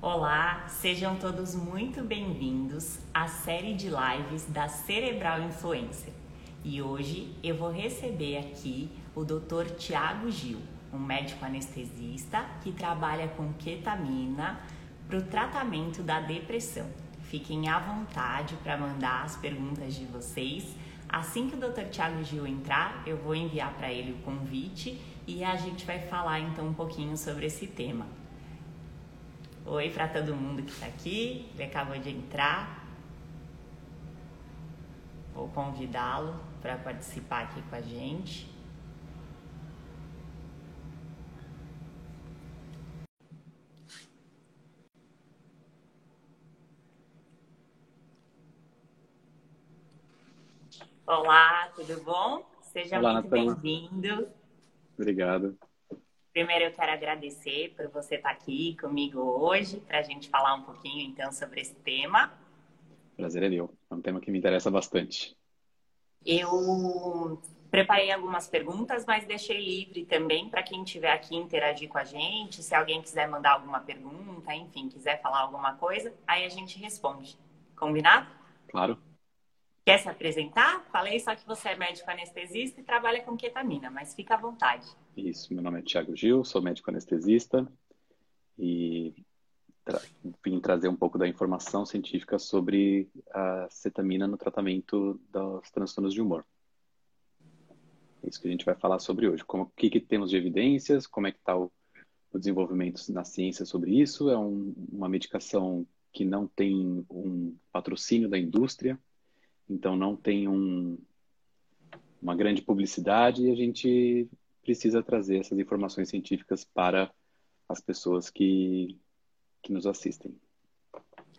Olá, sejam todos muito bem-vindos à série de lives da Cerebral Influencer. E hoje eu vou receber aqui o Dr. Tiago Gil, um médico anestesista que trabalha com ketamina para o tratamento da depressão. Fiquem à vontade para mandar as perguntas de vocês. Assim que o Dr. Tiago Gil entrar, eu vou enviar para ele o convite e a gente vai falar então um pouquinho sobre esse tema. Oi para todo mundo que está aqui, ele acabou de entrar. Vou convidá-lo para participar aqui com a gente. Olá, tudo bom? Seja Olá, muito bem-vindo. Obrigado. Primeiro eu quero agradecer por você estar aqui comigo hoje para a gente falar um pouquinho então sobre esse tema. Prazer é meu. É um tema que me interessa bastante. Eu preparei algumas perguntas, mas deixei livre também para quem estiver aqui interagir com a gente. Se alguém quiser mandar alguma pergunta, enfim, quiser falar alguma coisa, aí a gente responde. Combinado? Claro. Quer se apresentar? Falei só que você é médico anestesista e trabalha com ketamina, mas fica à vontade. Isso, meu nome é Tiago Gil, sou médico anestesista e tra vim trazer um pouco da informação científica sobre a cetamina no tratamento dos transtornos de humor. É isso que a gente vai falar sobre hoje. O que, que temos de evidências, como é que está o, o, desenvolvimento na ciência sobre isso. É um, uma medicação que não tem um patrocínio da indústria, então não tem um, uma grande publicidade e a gente precisa trazer essas informações científicas para as pessoas que, que nos assistem.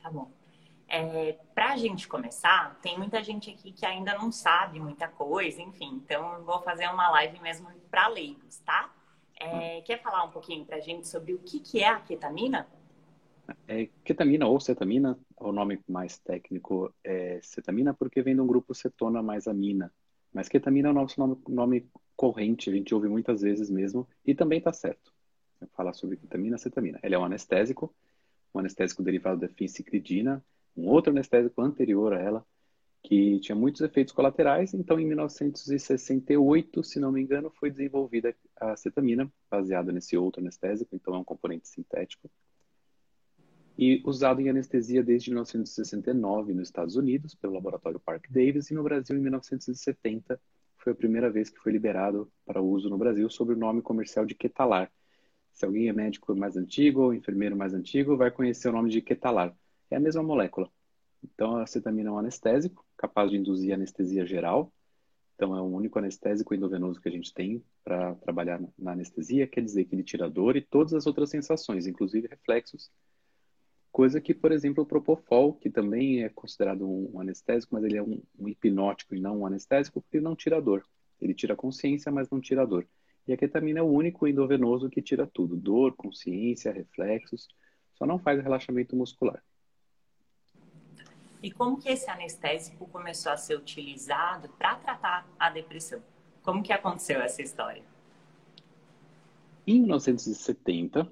Tá bom. É, para a gente começar, tem muita gente aqui que ainda não sabe muita coisa, enfim, então eu vou fazer uma live mesmo para leigos, tá? É, quer falar um pouquinho para a gente sobre o que, que é a ketamina? É, ketamina ou cetamina, o nome mais técnico é cetamina porque vem de um grupo cetona mais amina. Mas ketamina é o nosso nome, nome corrente, a gente ouve muitas vezes mesmo, e também está certo. Falar sobre ketamina, cetamina. Ele é um anestésico, um anestésico derivado da fenciclidina, um outro anestésico anterior a ela, que tinha muitos efeitos colaterais. Então, em 1968, se não me engano, foi desenvolvida a cetamina, baseada nesse outro anestésico, então é um componente sintético e usado em anestesia desde 1969 nos Estados Unidos pelo laboratório Park Davis e no Brasil em 1970 foi a primeira vez que foi liberado para uso no Brasil sob o nome comercial de Ketalar. Se alguém é médico mais antigo ou enfermeiro mais antigo, vai conhecer o nome de Ketalar. É a mesma molécula. Então, a cetamina é um anestésico capaz de induzir anestesia geral. Então, é o único anestésico endovenoso que a gente tem para trabalhar na anestesia. Quer dizer que ele tira dor e todas as outras sensações, inclusive reflexos, Coisa que, por exemplo, o Propofol, que também é considerado um anestésico, mas ele é um, um hipnótico e não um anestésico, porque ele não tira dor. Ele tira consciência, mas não tira dor. E a ketamina é o único endovenoso que tira tudo: dor, consciência, reflexos, só não faz relaxamento muscular. E como que esse anestésico começou a ser utilizado para tratar a depressão? Como que aconteceu essa história? Em 1970,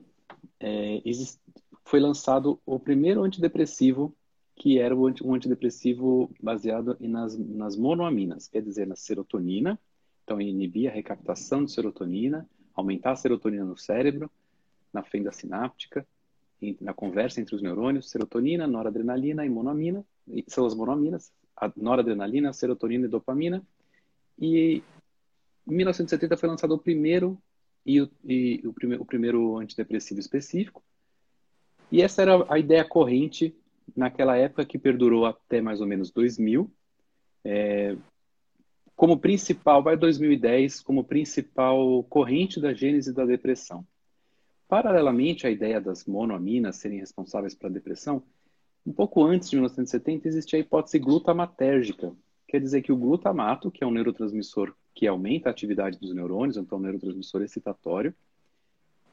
é, exist, foi lançado o primeiro antidepressivo, que era um antidepressivo baseado nas, nas monoaminas, quer dizer, na serotonina. Então, inibir a recaptação de serotonina, aumentar a serotonina no cérebro, na fenda sináptica, na conversa entre os neurônios, serotonina, noradrenalina e monoamina, são as monoaminas, a noradrenalina, serotonina e dopamina. E em 1970 foi lançado o primeiro e o, e o, prime, o primeiro antidepressivo específico, e essa era a ideia corrente naquela época que perdurou até mais ou menos 2000. É, como principal, vai 2010, como principal corrente da gênese da depressão. Paralelamente à ideia das monoaminas serem responsáveis pela depressão, um pouco antes de 1970 existia a hipótese glutamatérgica, quer dizer que o glutamato, que é um neurotransmissor que aumenta a atividade dos neurônios, então um neurotransmissor excitatório,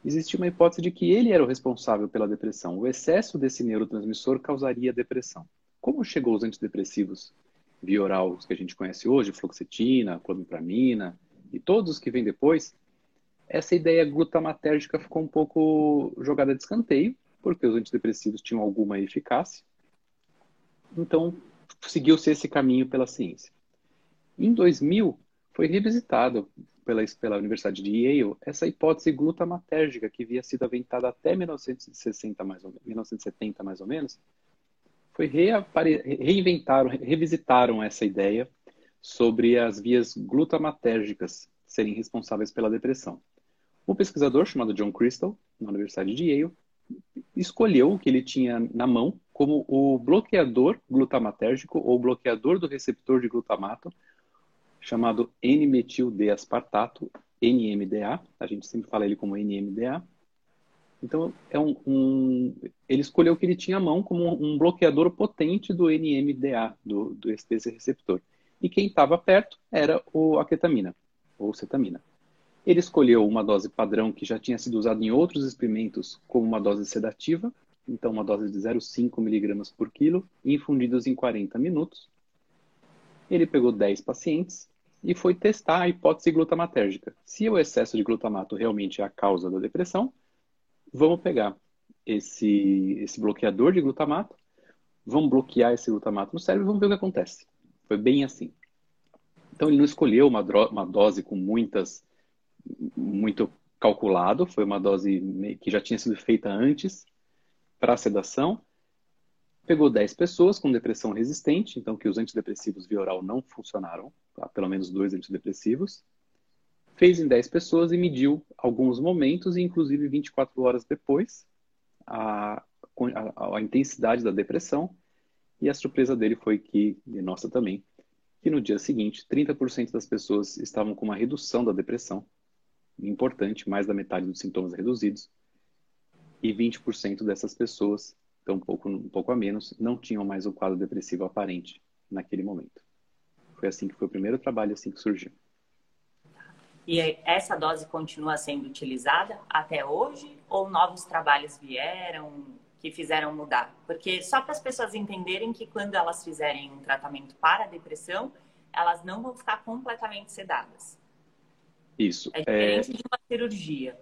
existia uma hipótese de que ele era o responsável pela depressão. O excesso desse neurotransmissor causaria depressão. Como chegou os antidepressivos via oral, os que a gente conhece hoje, fluoxetina, clomipramina e todos os que vêm depois, essa ideia glutamatérgica ficou um pouco jogada de escanteio porque os antidepressivos tinham alguma eficácia. Então, seguiu-se esse caminho pela ciência. Em 2000, foi revisitado pela, pela Universidade de Yale essa hipótese glutamatérgica que havia sido aventada até 1960 mais ou menos, 1970 mais ou menos, foi reapare... reinventaram, revisitaram essa ideia sobre as vias glutamatérgicas serem responsáveis pela depressão. O pesquisador chamado John Crystal, na Universidade de Yale, escolheu o que ele tinha na mão como o bloqueador glutamatérgico ou bloqueador do receptor de glutamato chamado N-metil-D-aspartato, NMDA. A gente sempre fala ele como NMDA. Então, é um, um, ele escolheu que ele tinha à mão como um, bloqueador potente do NMDA, do, do, desse receptor. E quem estava perto era o, a ketamina, ou cetamina. Ele escolheu uma dose padrão que já tinha sido usada em outros experimentos como uma dose sedativa, então uma dose de 0,5 miligramas por quilo, infundidos em 40 minutos. Ele pegou 10 pacientes e foi testar a hipótese glutamatérgica. Se o excesso de glutamato realmente é a causa da depressão, vamos pegar esse, esse bloqueador de glutamato, vamos bloquear esse glutamato no cérebro e vamos ver o que acontece. Foi bem assim. Então ele não escolheu uma, uma dose com muitas, muito calculado, foi uma dose que já tinha sido feita antes para sedação Pegou 10 pessoas com depressão resistente, então que os antidepressivos via oral não funcionaram, tá? pelo menos dois antidepressivos. Fez em 10 pessoas e mediu alguns momentos, e inclusive 24 horas depois, a, a, a intensidade da depressão. E a surpresa dele foi que, e nossa também, que no dia seguinte, 30% das pessoas estavam com uma redução da depressão, importante, mais da metade dos sintomas reduzidos, e 20% dessas pessoas então um pouco, um pouco a menos, não tinham mais o quadro depressivo aparente naquele momento. Foi assim que foi o primeiro trabalho, assim que surgiu. E essa dose continua sendo utilizada até hoje ou novos trabalhos vieram que fizeram mudar? Porque só para as pessoas entenderem que quando elas fizerem um tratamento para a depressão, elas não vão ficar completamente sedadas. Isso. É diferente é... de uma cirurgia.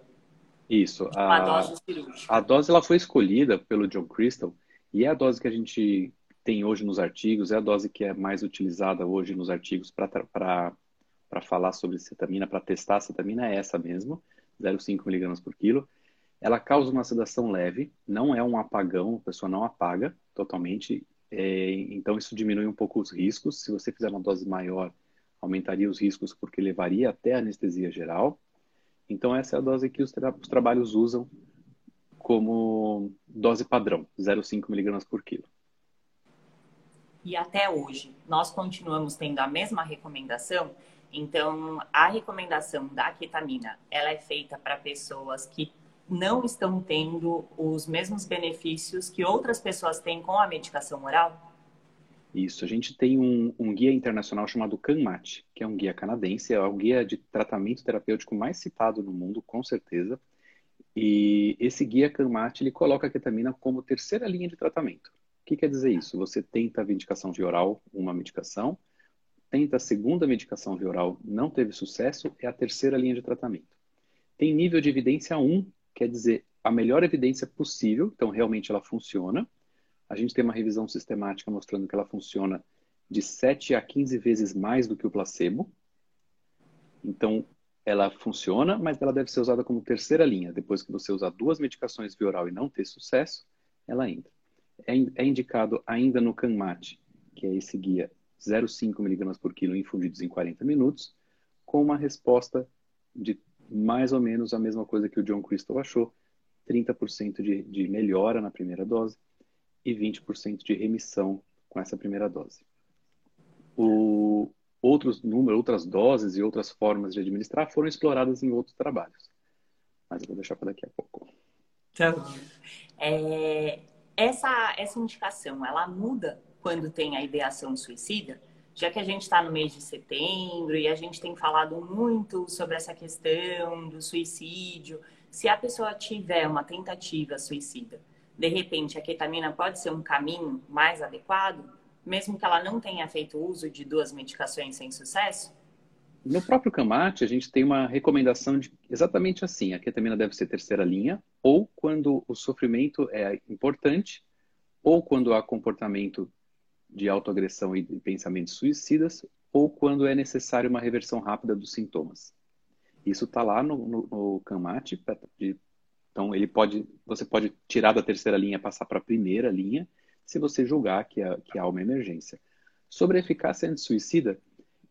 Isso. A, dose cirúrgica. A dose ela foi escolhida pelo John Crystal e é a dose que a gente tem hoje nos artigos, é a dose que é mais utilizada hoje nos artigos para falar sobre cetamina, para testar a cetamina, é essa mesmo, 0,5 mg por quilo. Ela causa uma sedação leve, não é um apagão, a pessoa não apaga totalmente, é, então isso diminui um pouco os riscos. Se você fizer uma dose maior, aumentaria os riscos porque levaria até anestesia geral. Então, essa é a dose que os, tra os trabalhos usam como dose padrão, 0,5 miligramas por quilo. E até hoje, nós continuamos tendo a mesma recomendação. Então, a recomendação da ketamina, ela é feita para pessoas que não estão tendo os mesmos benefícios que outras pessoas têm com a medicação oral? Isso, a gente tem um, um, guia internacional chamado CANMAT, que é um guia canadense, é o guia de tratamento terapêutico mais citado no mundo, com certeza. E esse guia CANMAT, ele coloca a ketamina como terceira linha de tratamento. O que quer dizer isso? Você tenta a medicação via oral, uma medicação, tenta a segunda medicação via oral, não teve sucesso, é a terceira linha de tratamento. Tem nível de evidência 1, quer dizer, a melhor evidência possível, então realmente ela funciona, a gente tem uma revisão sistemática mostrando que ela funciona de 7 a 15 vezes mais do que o placebo. Então, ela funciona, mas ela deve ser usada como terceira linha. Depois que você usar duas medicações via oral e não ter sucesso, ela entra. É, é indicado ainda no CANMAT, que é esse guia 0,5 mg por quilo infundidos em 40 minutos, com uma resposta de mais ou menos a mesma coisa que o John Crystal achou, 30% de, de melhora na primeira dose e 20% de remissão com essa primeira dose. O, outros números, outras doses e outras formas de administrar foram exploradas em outros trabalhos. Mas eu vou deixar para daqui a pouco. Então, é, essa, essa indicação, ela muda quando tem a ideação suicida? Já que a gente está no mês de setembro e a gente tem falado muito sobre essa questão do suicídio, se a pessoa tiver uma tentativa suicida, de repente a ketamina pode ser um caminho mais adequado, mesmo que ela não tenha feito uso de duas medicações sem sucesso? no próprio CAMAT, a gente tem uma recomendação de exatamente assim: a ketamina deve ser terceira linha, ou quando o sofrimento é importante, ou quando há comportamento de autoagressão e pensamentos suicidas, ou quando é necessário uma reversão rápida dos sintomas. Isso está lá no, no, no CAMAT, então ele pode, você pode tirar da terceira linha passar para a primeira linha, se você julgar que, há, que há uma emergência. Sobre a eficácia anti-suicida,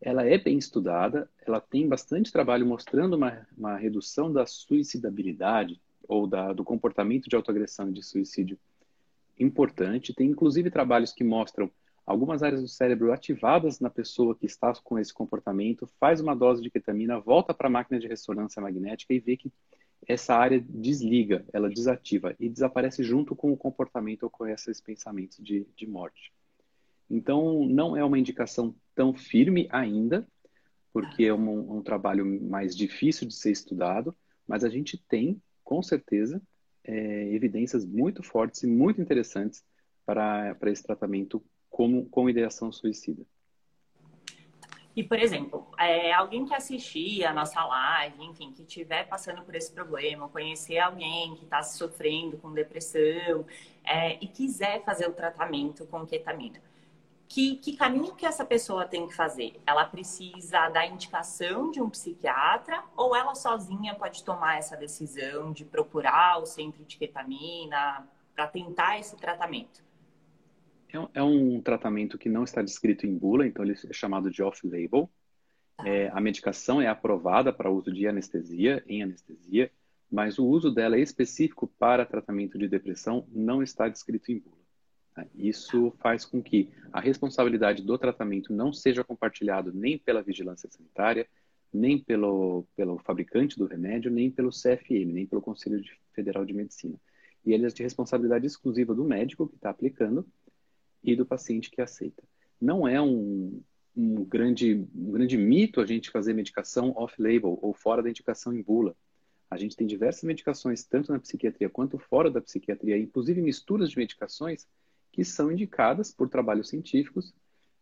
ela é bem estudada, ela tem bastante trabalho mostrando uma, uma redução da suicidabilidade ou da, do comportamento de autoagressão e de suicídio importante. Tem inclusive trabalhos que mostram algumas áreas do cérebro ativadas na pessoa que está com esse comportamento, faz uma dose de ketamina, volta para a máquina de ressonância magnética e vê que essa área desliga, ela desativa e desaparece junto com o comportamento ou com esses pensamentos de, de morte. Então, não é uma indicação tão firme ainda, porque é um, um, trabalho mais difícil de ser estudado, mas a gente tem, com certeza, é, evidências muito fortes e muito interessantes para, para esse tratamento com, com ideação suicida. E, por exemplo, é, alguém que assistir a nossa live, enfim, que estiver passando por esse problema, conhecer alguém que está sofrendo com depressão é, e quiser fazer o tratamento com ketamina, que, que caminho que essa pessoa tem que fazer? Ela precisa da indicação de um psiquiatra ou ela sozinha pode tomar essa decisão de procurar o centro de ketamina para tentar esse tratamento? É um é tratamento que não está descrito em bula, então ele é chamado de off-label. Tá. É, a medicação é aprovada para uso de anestesia, em anestesia, mas o uso dela específico para tratamento de depressão não está descrito em bula. Tá? Isso faz com que a responsabilidade do tratamento não seja compartilhado nem pela vigilância sanitária, nem pelo, pelo fabricante do remédio, nem pelo CFM, nem pelo Conselho Federal de Medicina. E ele é de responsabilidade exclusiva do médico que está aplicando e do paciente que aceita. Não é um, um, grande, um grande mito a gente fazer medicação off-label ou fora da indicação em bula. A gente tem diversas medicações, tanto na psiquiatria quanto fora da psiquiatria, inclusive misturas de medicações que são indicadas por trabalhos científicos,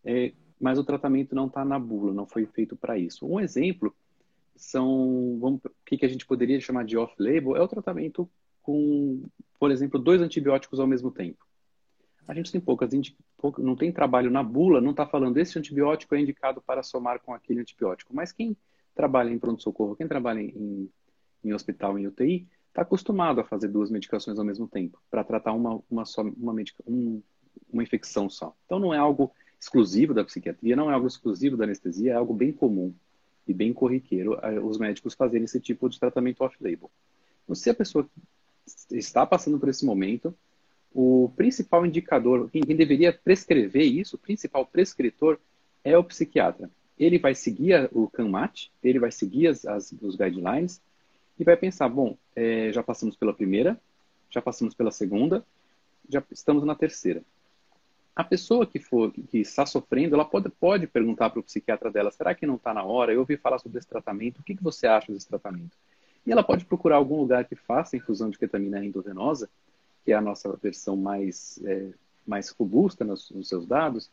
é, mas o tratamento não está na bula, não foi feito para isso. Um exemplo são, vamos, o que, que a gente poderia chamar de off-label, é o tratamento com, por exemplo, dois antibióticos ao mesmo tempo. A gente tem poucas, não tem trabalho na bula, não está falando esse antibiótico é indicado para somar com aquele antibiótico. Mas quem trabalha em pronto-socorro, quem trabalha em, em hospital, em UTI, está acostumado a fazer duas medicações ao mesmo tempo, para tratar uma, uma, só, uma, medica, um, uma infecção só. Então não é algo exclusivo da psiquiatria, não é algo exclusivo da anestesia, é algo bem comum e bem corriqueiro os médicos fazerem esse tipo de tratamento off-label. Então, se a pessoa está passando por esse momento, o principal indicador, quem, quem deveria prescrever isso, o principal prescritor é o psiquiatra. Ele vai seguir o CANMAT, ele vai seguir as, as, os guidelines e vai pensar, bom, é, já passamos pela primeira, já passamos pela segunda, já estamos na terceira. A pessoa que for que está sofrendo, ela pode, pode perguntar para o psiquiatra dela, será que não está na hora? Eu ouvi falar sobre esse tratamento, o que, que você acha desse tratamento? E ela pode procurar algum lugar que faça infusão de ketamina endovenosa que é a nossa versão mais, é, mais robusta nos, nos, seus dados,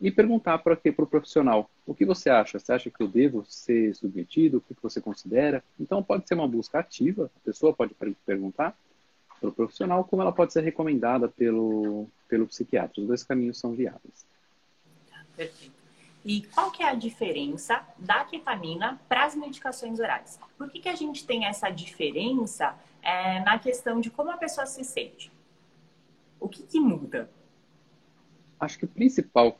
e perguntar para o pro profissional, o que você acha? Você acha que eu devo ser submetido? O que, que você considera? Então, pode ser uma busca ativa, a pessoa pode perguntar para o profissional, como ela pode ser recomendada pelo, pelo psiquiatra. Os dois caminhos são viáveis. Perfeito. E qual que é a diferença da ketamina para as medicações orais? Por que, que a gente tem essa diferença é, na questão de como a pessoa se sente? O que, que muda? Acho que o principal,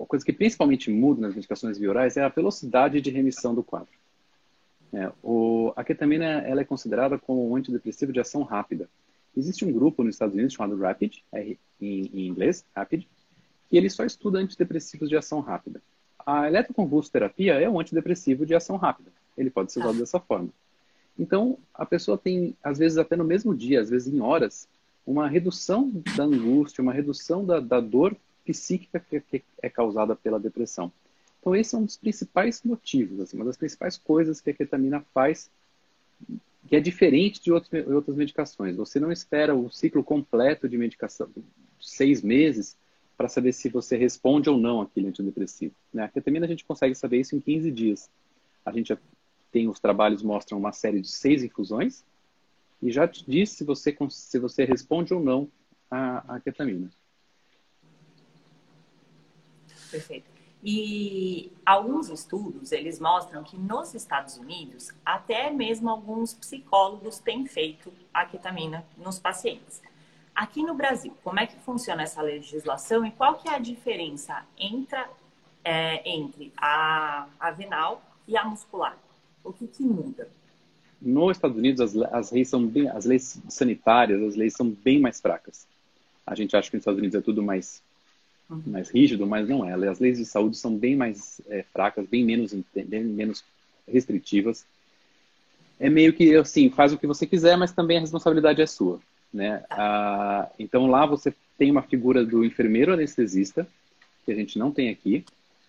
a coisa que principalmente muda nas medicações viorais é a velocidade de remissão do quadro. É, o, a ketamina ela é considerada como um antidepressivo de ação rápida. Existe um grupo nos Estados Unidos chamado RAPID, em, em inglês, RAPID, e ele só estuda antidepressivos de ação rápida. A eletroconvulsoterapia é um antidepressivo de ação rápida. Ele pode ser usado ah. dessa forma. Então, a pessoa tem, às vezes, até no mesmo dia, às vezes em horas, uma redução da angústia, uma redução da, da dor psíquica que, que, é causada pela depressão. Então, esse é um dos principais motivos, assim, uma das principais coisas que a ketamina faz, que é diferente de outros, outras medicações. Você não espera o ciclo completo de medicação, seis meses, para saber se você responde ou não àquele antidepressivo. Né? A ketamina a gente consegue saber isso em 15 dias. A gente tem os trabalhos mostram uma série de seis infusões e já te diz se você, se você responde ou não à, à ketamina. Perfeito. E alguns estudos, eles mostram que nos Estados Unidos, até mesmo alguns psicólogos têm feito a ketamina nos pacientes. Aqui no Brasil, como é que funciona essa legislação e qual que é a diferença entre, é, entre a, a venal e a muscular? O que, que muda? Nos Estados Unidos, as, as, leis são bem, as leis sanitárias, as leis são bem mais fracas. A gente acha que nos Estados Unidos é tudo mais uhum. mais rígido, mas não é. As leis de saúde são bem mais é, fracas, bem menos, bem menos restritivas. É meio que assim, faz o que você quiser, mas também a responsabilidade é sua, né? Ah, então lá você tem uma figura do enfermeiro anestesista que a gente não tem aqui,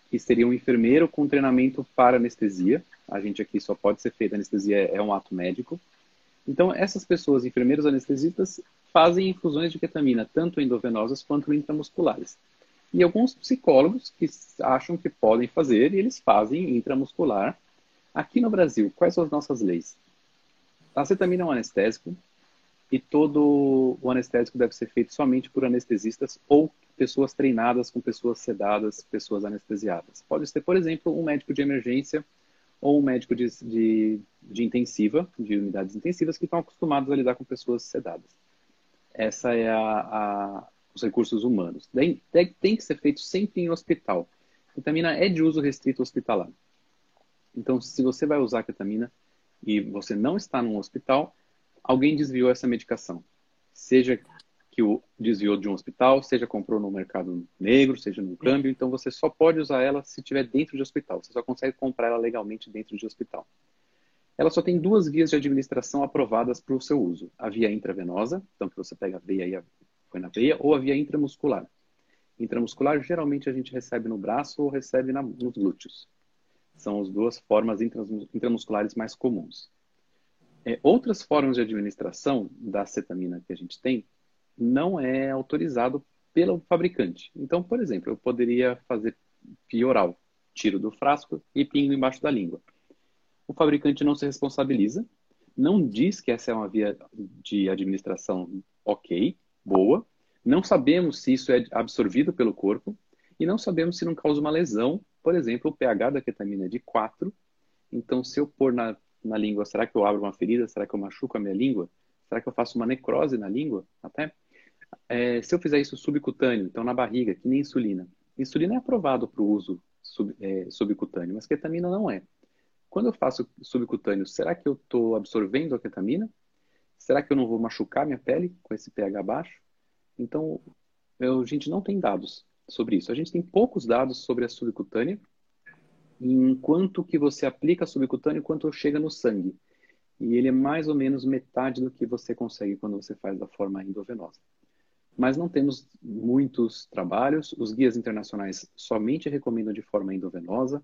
que seria um enfermeiro com treinamento para anestesia. A gente aqui só pode ser feita anestesia é um ato médico. Então essas pessoas, enfermeiros anestesistas, fazem infusões de ketamina tanto endovenosas quanto intramusculares. E alguns psicólogos que acham que podem fazer e eles fazem intramuscular. Aqui no Brasil, quais são as nossas leis? A acetamina é um anestésico e todo o anestésico deve ser feito somente por anestesistas ou pessoas treinadas com pessoas sedadas, pessoas anestesiadas. Pode ser, por exemplo, um médico de emergência ou um médico de, de, de intensiva, de unidades intensivas, que estão acostumados a lidar com pessoas sedadas. Essa é a, a, os recursos humanos. Tem, tem que ser feito sempre em hospital. Ketamina é de uso restrito hospitalar. Então, se você vai usar ketamina e você não está num hospital, alguém desviou essa medicação. Seja que o desviou de um hospital, seja comprou no mercado negro, seja no câmbio, então você só pode usar ela se estiver dentro de hospital. Você só consegue comprar ela legalmente dentro de hospital. Ela só tem duas vias de administração aprovadas para o seu uso. A via intravenosa, então que você pega a veia e foi na veia, ou a via intramuscular. Intramuscular, geralmente a gente recebe no braço ou recebe na, nos glúteos. São as duas formas intramusculares mais comuns. É, outras formas de administração da cetamina que a gente tem não é autorizado pelo fabricante. Então, por exemplo, eu poderia fazer via oral, tiro do frasco e pingo embaixo da língua. O fabricante não se responsabiliza, não diz que essa é uma via de administração ok, boa. Não sabemos se isso é absorvido pelo corpo e não sabemos se não causa uma lesão. Por exemplo, o pH da ketamina é de 4. Então, se eu pôr na, na língua, será que eu abro uma ferida? Será que eu machuco a minha língua? Será que eu faço uma necrose na língua? Até. É, se eu fizer isso subcutâneo, então na barriga, que nem insulina. Insulina é aprovado para o uso sub, é, subcutâneo, mas ketamina não é. Quando eu faço subcutâneo, será que eu estou absorvendo a ketamina? Será que eu não vou machucar minha pele com esse pH baixo? Então, eu, a gente não tem dados sobre isso. A gente tem poucos dados sobre a subcutânea, enquanto que você aplica a subcutânea, quanto chega no sangue. E ele é mais ou menos metade do que você consegue quando você faz da forma endovenosa. Mas não temos muitos trabalhos. Os guias internacionais somente recomendam de forma endovenosa.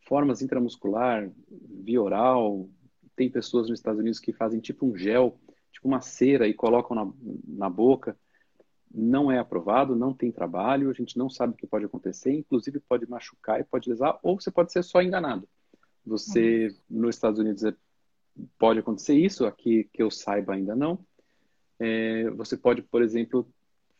Formas intramuscular, via oral. Tem pessoas nos Estados Unidos que fazem tipo um gel tipo uma cera e colocam na, na boca, não é aprovado, não tem trabalho, a gente não sabe o que pode acontecer, inclusive pode machucar e pode lesar, ou você pode ser só enganado. Você, uhum. nos Estados Unidos, é, pode acontecer isso, aqui que eu saiba ainda não. É, você pode, por exemplo,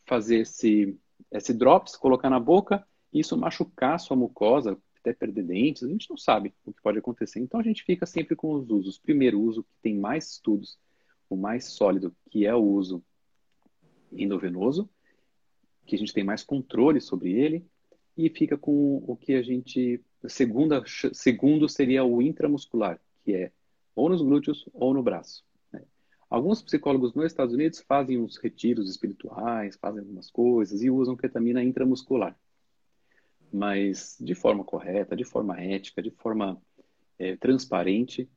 fazer esse, esse drops, colocar na boca, e isso machucar a sua mucosa, até perder dentes, a gente não sabe o que pode acontecer. Então a gente fica sempre com os usos. Primeiro uso, que tem mais estudos, o mais sólido, que é o uso endovenoso, que a gente tem mais controle sobre ele, e fica com o que a gente. Segunda, segundo seria o intramuscular, que é ou nos glúteos ou no braço. Né? Alguns psicólogos nos Estados Unidos fazem uns retiros espirituais, fazem algumas coisas e usam ketamina intramuscular. Mas de forma correta, de forma ética, de forma é, transparente,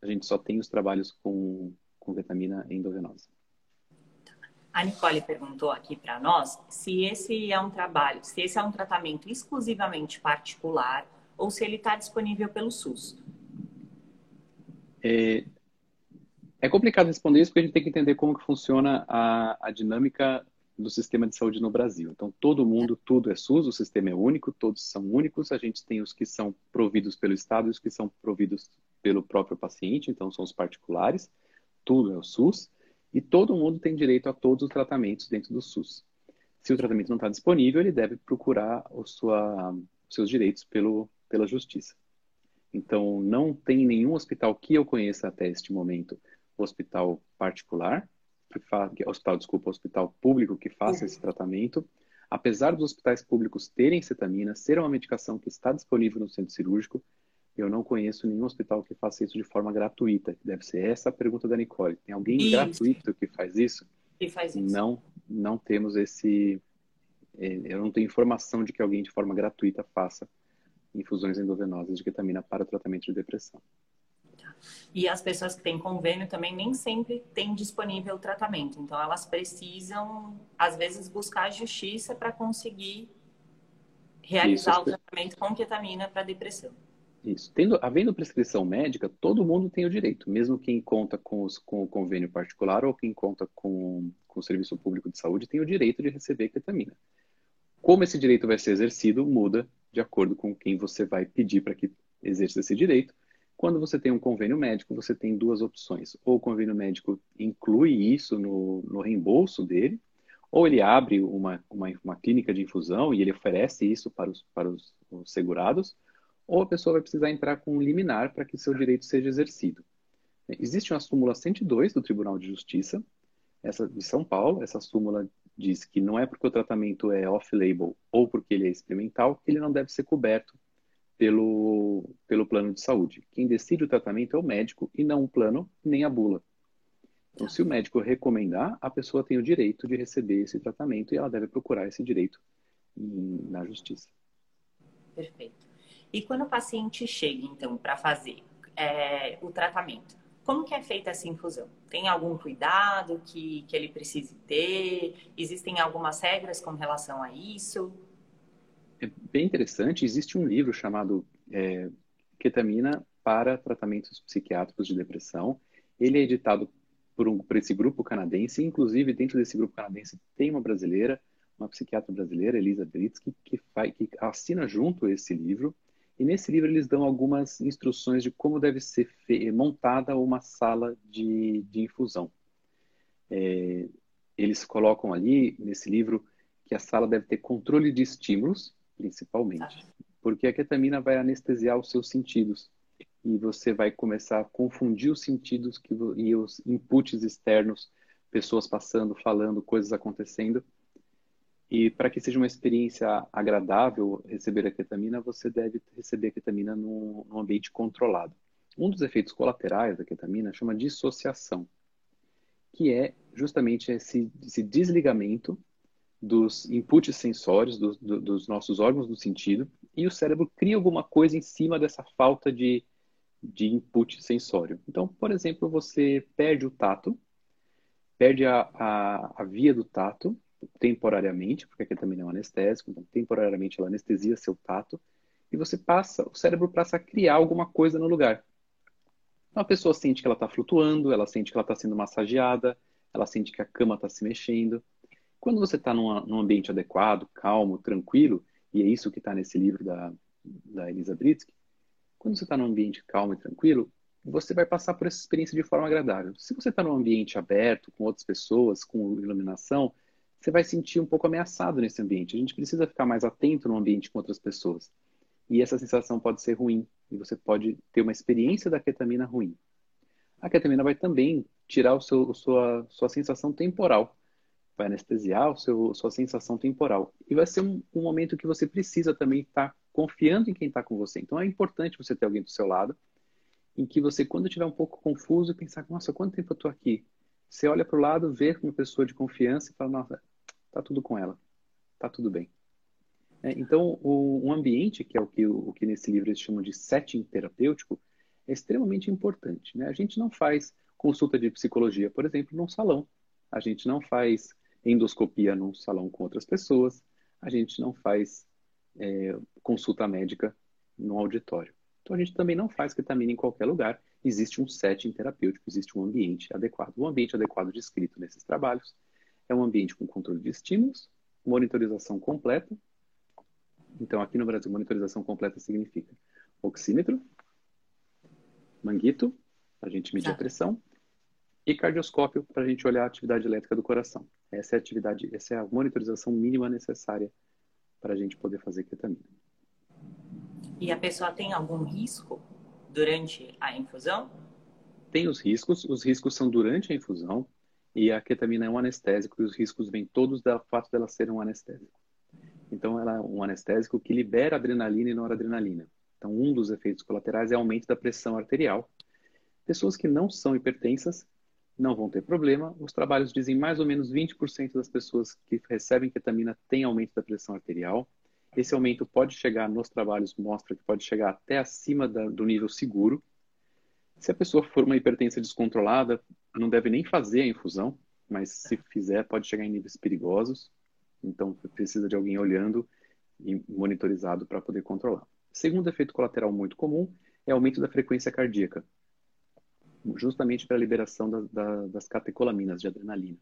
a gente só tem os trabalhos com com vitamina endovenosa. A Nicole perguntou aqui para nós se esse é um trabalho, se esse é um tratamento exclusivamente particular ou se ele está disponível pelo SUS. É, é, complicado responder isso porque a gente tem que entender como que funciona a, a dinâmica do sistema de saúde no Brasil. Então, todo mundo, tudo é SUS, o sistema é único, todos são únicos. A gente tem os que são providos pelo Estado e os que são providos pelo próprio paciente, então são os particulares. Tudo é o SUS. E todo mundo tem direito a todos os tratamentos dentro do SUS. Se o tratamento não está disponível, ele deve procurar os sua, seus direitos pelo, pela justiça. Então, não tem nenhum hospital que eu conheça até este momento, hospital particular, que fa... hospital, desculpa, hospital público que faça esse tratamento. Apesar dos hospitais públicos terem cetamina, ser uma medicação que está disponível no centro cirúrgico, eu não conheço nenhum hospital que faça isso de forma gratuita. Deve ser essa a pergunta da Nicole. Tem alguém isso. gratuito que faz isso? Que faz isso. Não, não temos esse. É, eu não tenho informação de que alguém de forma gratuita faça infusões endovenosas de ketamina para o tratamento de depressão. E as pessoas que têm convênio também nem sempre têm disponível o tratamento. Então, elas precisam, às vezes, buscar a justiça para conseguir realizar Isso, o tratamento com ketamina para depressão. Isso. Tendo, havendo prescrição médica, todo mundo tem o direito, mesmo quem conta com, os, com o convênio particular ou quem conta com, com o serviço público de saúde tem o direito de receber ketamina. Como esse direito vai ser exercido, muda de acordo com quem você vai pedir para que exerça esse direito quando você tem um convênio médico, você tem duas opções. Ou o convênio médico inclui isso no, no reembolso dele, ou ele abre uma, uma, uma, clínica de infusão e ele oferece isso para os, para os, os segurados, ou a pessoa vai precisar entrar com um liminar para que seu direito seja exercido. Existe uma súmula 102 do Tribunal de Justiça, essa de São Paulo. Essa súmula diz que não é porque o tratamento é off-label ou porque ele é experimental que ele não deve ser coberto pelo, pelo plano de saúde. Quem decide o tratamento é o médico e não o plano nem a bula. Então, se o médico recomendar, a pessoa tem o direito de receber esse tratamento e ela deve procurar esse direito na justiça. Perfeito. E quando o paciente chega, então, para fazer é, o tratamento, como que é feita essa infusão? Tem algum cuidado que, que ele precise ter? Existem algumas regras com relação a isso? é bem interessante. Existe um livro chamado é, Ketamina para Tratamentos Psiquiátricos de Depressão. Ele é editado por, um, por esse grupo canadense. Inclusive, dentro desse grupo canadense tem uma brasileira, uma psiquiatra brasileira, Elisa Britsky, que, que assina junto esse livro. E nesse livro eles dão algumas instruções de como deve ser montada uma sala de, de infusão. É, eles colocam ali, nesse livro, que a sala deve ter controle de estímulos, principalmente. Porque a ketamina vai anestesiar os seus sentidos e você vai começar a confundir os sentidos que, e os inputs externos, pessoas passando, falando, coisas acontecendo. E para que seja uma experiência agradável receber a ketamina, você deve receber a ketamina num, num ambiente controlado. Um dos efeitos colaterais da ketamina chama dissociação, que é justamente esse, esse desligamento dos inputs sensórios do, do, dos nossos órgãos do sentido e o cérebro cria alguma coisa em cima dessa falta de, de input sensório. Então, por exemplo, você perde o tato, perde a, a, a via do tato temporariamente, porque aqui também não é anestésico, então temporariamente ela anestesia seu tato, e você passa, o cérebro passa a criar alguma coisa no lugar. Então a pessoa sente que ela está flutuando, ela sente que ela está sendo massageada, ela sente que a cama está se mexendo. Quando você está num ambiente adequado, calmo, tranquilo, e é isso que está nesse livro da, da Elisa Britsky, quando você está num ambiente calmo e tranquilo, você vai passar por essa experiência de forma agradável. Se você está num ambiente aberto, com outras pessoas, com iluminação, você vai sentir um pouco ameaçado nesse ambiente. A gente precisa ficar mais atento no ambiente com outras pessoas. E essa sensação pode ser ruim, e você pode ter uma experiência da ketamina ruim. A ketamina vai também tirar o seu, sua, sua sensação temporal vai anestesiar o seu, sua sensação temporal. E vai ser um, um momento que você precisa também estar confiando em quem está com você. Então é importante você ter alguém do seu lado, em que você, quando estiver um pouco confuso, pensar, nossa, quanto tempo eu estou aqui? Você olha para o lado, vê uma pessoa de confiança e fala, nossa, tá tudo com ela, tá tudo bem. É, então, o, um ambiente, que é o que, o, o que nesse livro eles chamam de setting terapêutico, é extremamente importante. Né? A gente não faz consulta de psicologia, por exemplo, num salão. A gente não faz endoscopia num salão com outras pessoas, a gente não faz é, consulta médica no auditório. Então a gente também não faz ketamina em qualquer lugar. Existe um setting terapêutico, existe um ambiente adequado. O ambiente adequado descrito nesses trabalhos é um ambiente com controle de estímulos, monitorização completa. Então, aqui no Brasil, monitorização completa significa oxímetro, manguito, para a gente medir a pressão, e cardioscópio, para a gente olhar a atividade elétrica do coração. Essa é a atividade, essa é a monitorização mínima necessária para a gente poder fazer ketamina. E a pessoa tem algum risco durante a infusão? Tem os riscos, os riscos são durante a infusão, e a ketamina é um anestésico, e os riscos vêm todos do fato dela ser um anestésico. Então, ela é um anestésico que libera adrenalina e noradrenalina. Então, um dos efeitos colaterais é aumento da pressão arterial. Pessoas que não são hipertensas não vão ter problema. Os trabalhos dizem mais ou menos 20% das pessoas que recebem ketamina têm aumento da pressão arterial. Esse aumento pode chegar, nos trabalhos mostra que pode chegar até acima da, do nível seguro. Se a pessoa for uma hipertensa descontrolada, não deve nem fazer a infusão, mas se fizer, pode chegar em níveis perigosos. Então, precisa de alguém olhando e monitorizado para poder controlar. Segundo efeito colateral muito comum é aumento da frequência cardíaca, justamente para a liberação da, da, das catecolaminas de adrenalina.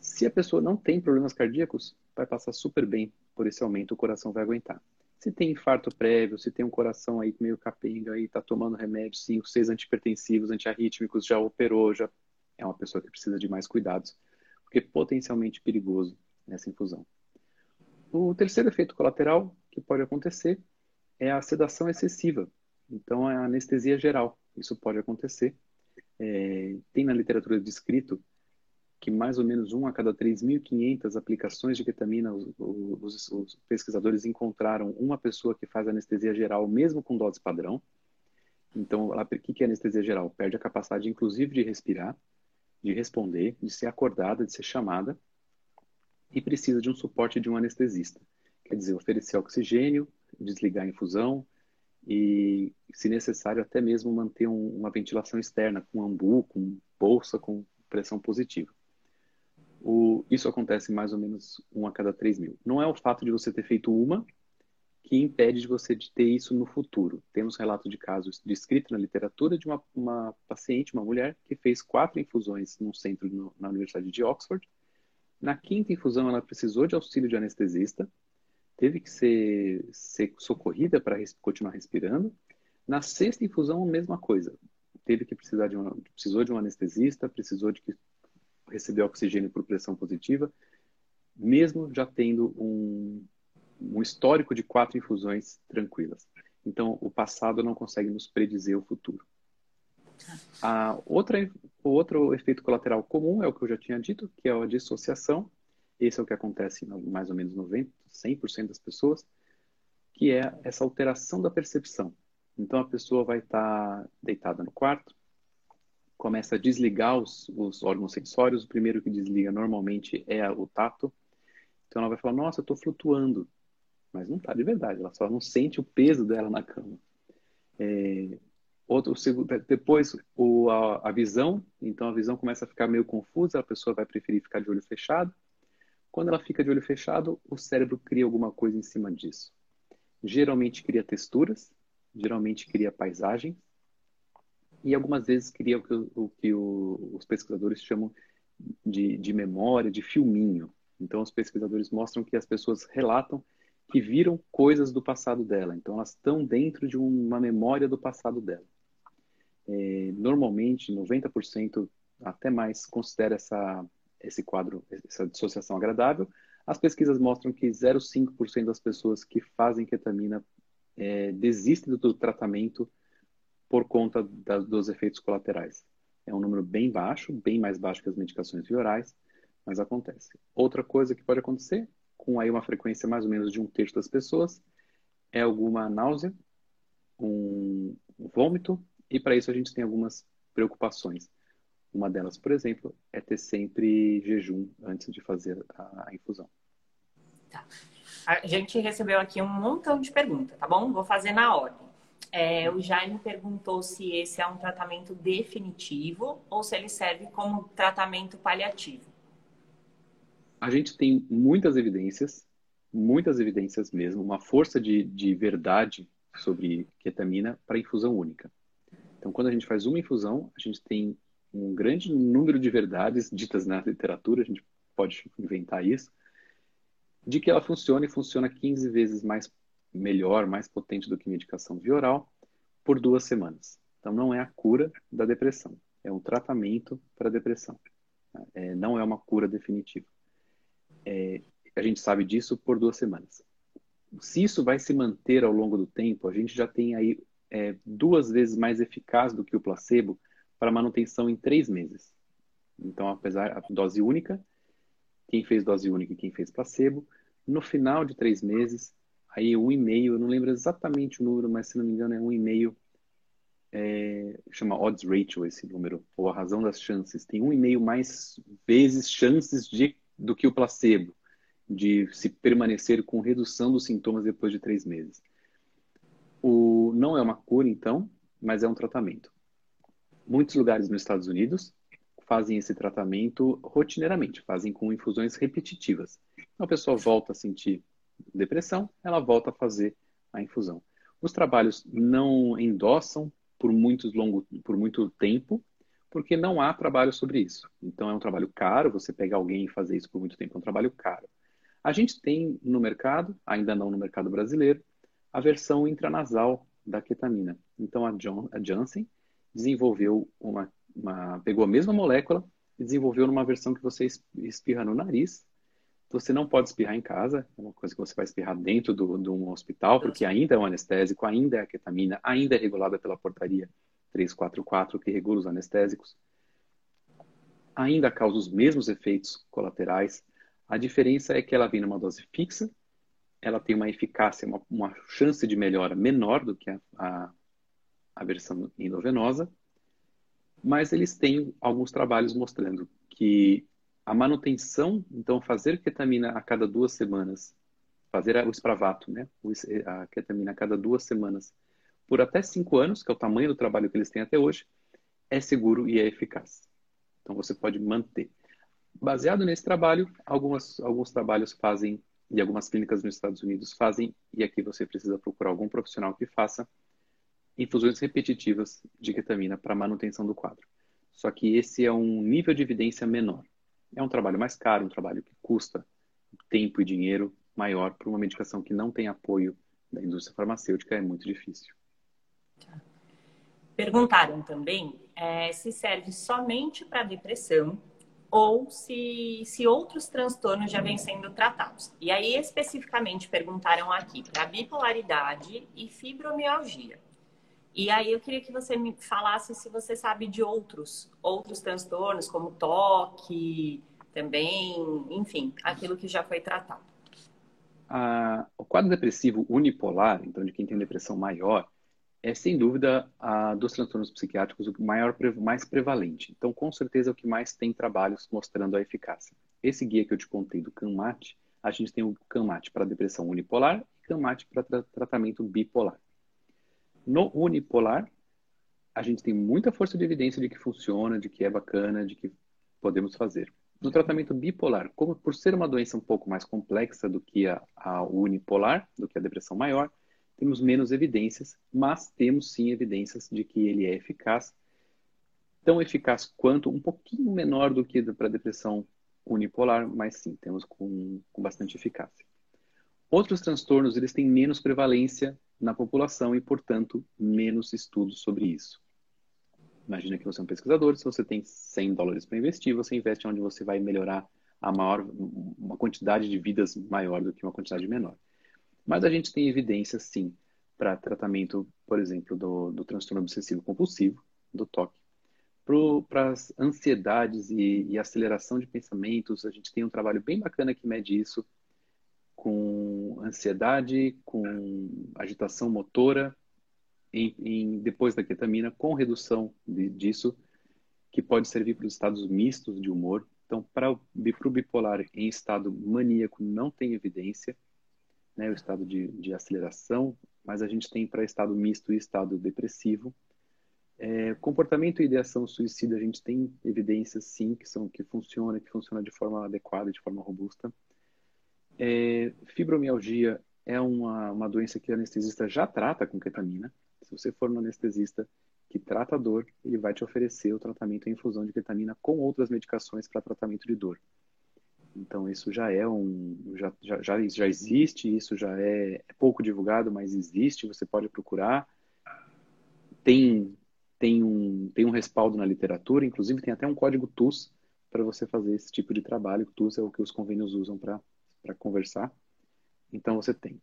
Se a pessoa não tem problemas cardíacos, vai passar super bem por esse aumento, o coração vai aguentar. Se tem infarto prévio, se tem um coração aí meio capenga e está tomando remédio, 5, 6 antipertensivos, antiarrítmicos, já operou, já é uma pessoa que precisa de mais cuidados, porque é potencialmente perigoso nessa infusão. O terceiro efeito colateral que pode acontecer é a sedação excessiva. Então, é a anestesia geral. Isso pode acontecer. É, tem na literatura descrito que mais ou menos um a cada 3.500 aplicações de ketamina, os, os, os, pesquisadores encontraram uma pessoa que faz anestesia geral mesmo com dose padrão. Então, o que é anestesia geral? Perde a capacidade, inclusive, de respirar, de responder, de ser acordada, de ser chamada, e precisa de um suporte de um anestesista. Quer dizer, oferecer oxigênio, desligar a infusão, e, se necessário, até mesmo manter um, uma ventilação externa com ambu, com bolsa, com pressão positiva. O, isso acontece mais ou menos um a cada três mil. Não é o fato de você ter feito uma que impede de você de ter isso no futuro. Temos relatos de casos descritos na literatura de uma, uma, paciente, uma mulher, que fez quatro infusões num centro no, na Universidade de Oxford. Na quinta infusão, ela precisou de auxílio de anestesista teve que ser, ser socorrida para res, continuar respirando. Na sexta infusão, a mesma coisa. Teve que precisar de uma, precisou de um anestesista, precisou de que receber oxigênio por pressão positiva, mesmo já tendo um, um histórico de quatro infusões tranquilas. Então, o passado não consegue nos predizer o futuro. A outra, o outro efeito colateral comum é o que eu já tinha dito, que é a dissociação, esse é o que acontece em mais ou menos 90, 100% das pessoas, que é essa alteração da percepção. Então a pessoa vai estar deitada no quarto, começa a desligar os, os órgãos sensórios. O primeiro que desliga normalmente é o tato. Então ela vai falar: Nossa, eu estou flutuando. Mas não está de verdade, ela só não sente o peso dela na cama. É, outro, depois o, a, a visão, então a visão começa a ficar meio confusa, a pessoa vai preferir ficar de olho fechado. Quando ela fica de olho fechado, o cérebro cria alguma coisa em cima disso. Geralmente cria texturas, geralmente cria paisagem e algumas vezes cria o que, o, que o, os pesquisadores chamam de, de memória, de filminho. Então, os pesquisadores mostram que as pessoas relatam que viram coisas do passado dela. Então, elas estão dentro de uma memória do passado dela. É, normalmente, 90%, até mais, considera essa esse quadro, essa dissociação agradável. As pesquisas mostram que 0,5% das pessoas que fazem ketamina é, desistem do tratamento por conta da, dos efeitos colaterais. É um número bem baixo, bem mais baixo que as medicações orais, mas acontece. Outra coisa que pode acontecer, com aí uma frequência mais ou menos de um terço das pessoas, é alguma náusea, um vômito, e para isso a gente tem algumas preocupações. Uma delas, por exemplo, é ter sempre jejum antes de fazer a, infusão. Tá. A gente recebeu aqui um montão de perguntas, tá bom? Vou fazer na ordem. É, o Jaime perguntou se esse é um tratamento definitivo ou se ele serve como tratamento paliativo. A gente tem muitas evidências, muitas evidências mesmo, uma força de, de verdade sobre ketamina para infusão única. Então, quando a gente faz uma infusão, a gente tem um grande número de verdades ditas na literatura, a gente pode inventar isso, de que ela funciona e funciona 15 vezes mais melhor, mais potente do que medicação via oral por duas semanas. Então, não é a cura da depressão, é um tratamento para a depressão. É, não é uma cura definitiva. É, a gente sabe disso por duas semanas. Se isso vai se manter ao longo do tempo, a gente já tem aí é, duas vezes mais eficaz do que o placebo para manutenção em três meses. Então, apesar da dose única, quem fez dose única e quem fez placebo, no final de três meses, aí um e meio, eu não lembro exatamente o número, mas se não me engano é um e meio, é, chama odds ratio esse número, ou a razão das chances. Tem um e meio mais vezes chances de, do que o placebo de se permanecer com redução dos sintomas depois de três meses. O, não é uma cura, então, mas é um tratamento. Muitos lugares nos Estados Unidos fazem esse tratamento rotineiramente, fazem com infusões repetitivas. Então, a pessoa volta a sentir depressão, ela volta a fazer a infusão. Os trabalhos não endossam por, muitos longo, por muito tempo, porque não há trabalho sobre isso. Então, é um trabalho caro, você pegar alguém e fazer isso por muito tempo é um trabalho caro. A gente tem no mercado, ainda não no mercado brasileiro, a versão intranasal da ketamina. Então, a, John, a Janssen desenvolveu uma, uma, pegou a mesma molécula e desenvolveu numa versão que você espirra no nariz. Você não pode espirrar em casa, é uma coisa que você vai espirrar dentro do, de um hospital, porque ainda é um anestésico, ainda é a ketamina, ainda é regulada pela portaria 344, que regula os anestésicos. Ainda causa os mesmos efeitos colaterais, a diferença é que ela vem numa dose fixa, ela tem uma eficácia, uma, uma chance de melhora menor do que a, a, a versão endovenosa, mas eles têm alguns trabalhos mostrando que a manutenção, então fazer ketamina a cada duas semanas, fazer o espravato, né, a ketamina a cada duas semanas, por até cinco anos, que é o tamanho do trabalho que eles têm até hoje, é seguro e é eficaz. Então você pode manter. Baseado nesse trabalho, algumas, alguns trabalhos fazem, e algumas clínicas nos Estados Unidos fazem, e aqui você precisa procurar algum profissional que faça, infusões repetitivas de ketamina para manutenção do quadro. Só que esse é um nível de evidência menor. É um trabalho mais caro, um trabalho que custa tempo e dinheiro maior para uma medicação que não tem apoio da indústria farmacêutica, é muito difícil. Perguntaram também é, se serve somente para depressão ou se, se outros transtornos já vêm sendo tratados. E aí, especificamente, perguntaram aqui para bipolaridade e fibromialgia. E aí eu queria que você me falasse se você sabe de outros, outros transtornos, como toque, também, enfim, aquilo que já foi tratado. Ah, o quadro depressivo unipolar, então de quem tem depressão maior, é sem dúvida dos transtornos psiquiátricos o maior, mais prevalente. Então, com certeza, é o que mais tem trabalhos mostrando a eficácia. Esse guia que eu te contei do CANMAT, a gente tem o CANMAT para depressão unipolar e CANMAT para tra tratamento bipolar. No unipolar, a gente tem muita força de evidência de que funciona, de que é bacana, de que podemos fazer. No tratamento bipolar, como por ser uma doença um pouco mais complexa do que a, a unipolar, do que a depressão maior, temos menos evidências, mas temos sim evidências de que ele é eficaz, tão eficaz quanto, um pouquinho menor do que para a depressão unipolar, mas sim, temos com, com bastante eficácia. Outros transtornos, eles têm menos prevalência na população e, portanto, menos estudos sobre isso. Imagina que você é um pesquisador, se você tem 100 dólares para investir, você investe onde você vai melhorar a maior, uma quantidade de vidas maior do que uma quantidade menor. Mas a gente tem evidência, sim, para tratamento, por exemplo, do, do transtorno obsessivo compulsivo, do TOC. Para as ansiedades e, e, aceleração de pensamentos, a gente tem um trabalho bem bacana que mede isso com ansiedade, com agitação motora, em, em, depois da ketamina, com redução de, disso, que pode servir para os estados mistos de humor. Então, para o bipolar em estado maníaco, não tem evidência né, o estado de, de aceleração, mas a gente tem para estado misto e estado depressivo. É, comportamento e ideação suicida, a gente tem evidências sim que são que funciona, que funciona de forma adequada, de forma robusta. É, fibromialgia é uma, uma doença que o anestesista já trata com ketamina. Se você for no anestesista que trata dor, ele vai te oferecer o tratamento em infusão de ketamina com outras medicações para tratamento de dor. Então isso já é um, já, já, já, já existe, isso já é, é pouco divulgado, mas existe, você pode procurar. Tem tem um, tem um respaldo na literatura, inclusive tem até um código TUS para você fazer esse tipo de trabalho. TUS é o que os convênios usam para conversar. Então você tem.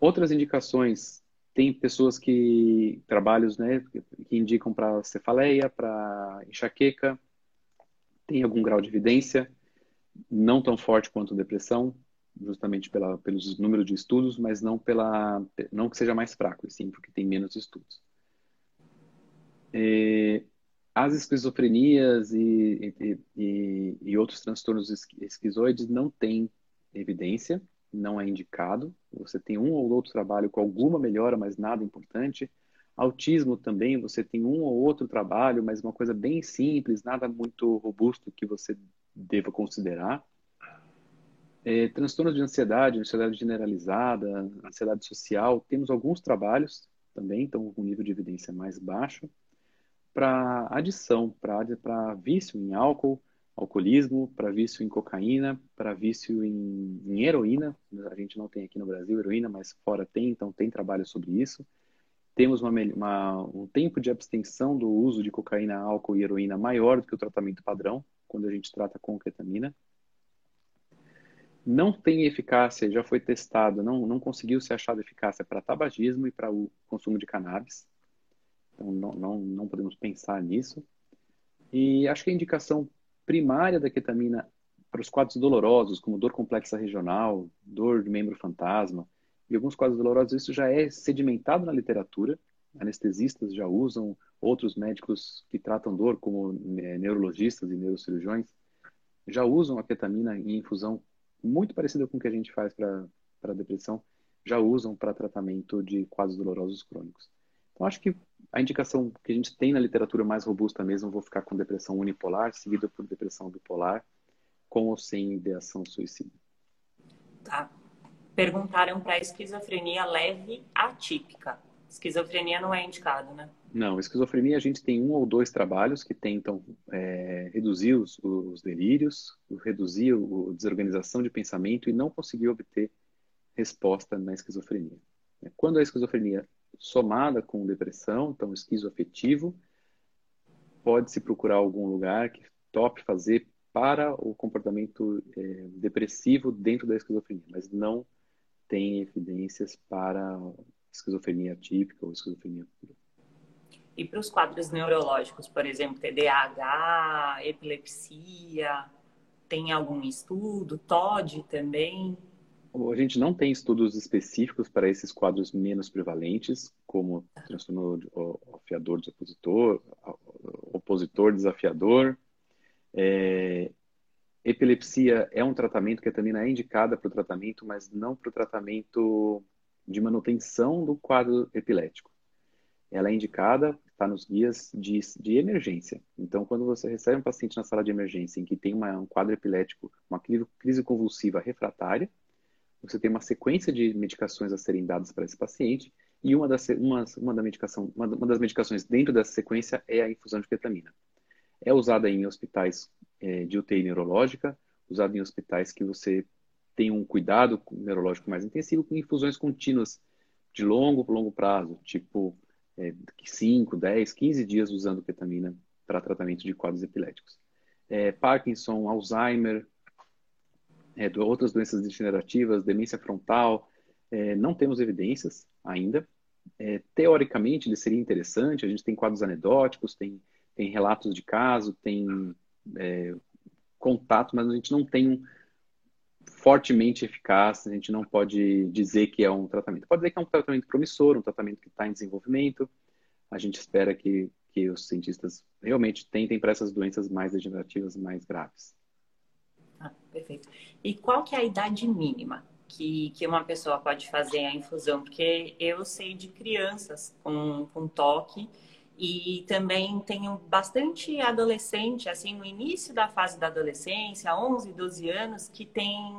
Outras indicações, tem pessoas que, trabalhos né, que indicam para cefaleia, para enxaqueca, tem algum grau de evidência, não tão forte quanto depressão, justamente pela, pelos números de estudos, mas não pela não que seja mais fraco, sim, porque tem menos estudos. É, as esquizofrenias e, e, e, outros transtornos esquizoides não têm evidência, não é indicado. Você tem um ou outro trabalho com alguma melhora, mas nada importante. Autismo também, você tem um ou outro trabalho, mas uma coisa bem simples, nada muito robusto que você deva considerar. É, transtornos de ansiedade, ansiedade generalizada, ansiedade social, temos alguns trabalhos também, então com nível de evidência mais baixo para adição, para vício em álcool, alcoolismo, para vício em cocaína, para vício em, em, heroína. A gente não tem aqui no Brasil heroína, mas fora tem, então tem trabalho sobre isso. Temos uma, uma, um tempo de abstenção do uso de cocaína, álcool e heroína maior do que o tratamento padrão, quando a gente trata com ketamina. Não tem eficácia, já foi testado, não, não conseguiu ser achado eficácia para tabagismo e para o consumo de cannabis. Então, não, não, não podemos pensar nisso. E acho que a indicação primária da ketamina para os quadros dolorosos, como dor complexa regional, dor de membro fantasma, e alguns quadros dolorosos, isso já é sedimentado na literatura. Anestesistas já usam, outros médicos que tratam dor, como é, neurologistas e neurocirurgiões, já usam a ketamina em infusão muito parecida com o que a gente faz para depressão, já usam para tratamento de quadros dolorosos crônicos. Então, acho que a indicação que a gente tem na literatura mais robusta mesmo, vou ficar com depressão unipolar, seguida por depressão bipolar, com ou sem ideação suicida. Tá. Perguntaram para esquizofrenia leve atípica. Esquizofrenia não é indicado, né? Não, esquizofrenia a gente tem um ou dois trabalhos que tentam é, reduzir os, os, delírios, reduzir a desorganização de pensamento e não conseguir obter resposta na esquizofrenia. Quando a esquizofrenia somada com depressão, então esquizoafetivo, pode-se procurar algum lugar que tope fazer para o comportamento é, depressivo dentro da esquizofrenia, mas não tem evidências para esquizofrenia típica ou esquizofrenia pura. E para os quadros neurológicos, por exemplo, TDAH, epilepsia, tem algum estudo? TOD também? A gente não tem estudos específicos para esses quadros menos prevalentes, como transtorno afiador desopositor, opositor desafiador. É, epilepsia é um tratamento que a ketamina é indicada para o tratamento, mas não para o tratamento de manutenção do quadro epilético. Ela é indicada, está nos guias de, de emergência. Então, quando você recebe um paciente na sala de emergência em que tem uma, um quadro epilético, uma crise convulsiva refratária, você tem uma sequência de medicações a serem dadas para esse paciente e uma das, uma, uma, da medicação, uma, uma das medicações dentro dessa sequência é a infusão de ketamina. É usada em hospitais é, de UTI neurológica, usada em hospitais que você tem um cuidado neurológico mais intensivo, com infusões contínuas de longo, longo prazo, tipo é, 5, 10, 15 dias usando ketamina para tratamento de quadros epiléticos. É, Parkinson, Alzheimer, é, outras doenças degenerativas, demência frontal, é, não temos evidências ainda. É, teoricamente, ele seria interessante, a gente tem quadros anedóticos, tem, tem relatos de caso, tem é, contato, mas a gente não tem um fortemente eficaz, a gente não pode dizer que é um tratamento. Pode dizer que é um tratamento promissor, um tratamento que está em desenvolvimento. A gente espera que, que os cientistas realmente tentem para essas doenças mais degenerativas, mais graves. Ah, perfeito. E qual que é a idade mínima que, que uma pessoa pode fazer a infusão? Porque eu sei de crianças com, com toque e também tenho bastante adolescente, assim, no início da fase da adolescência, 11, 12 anos, que tem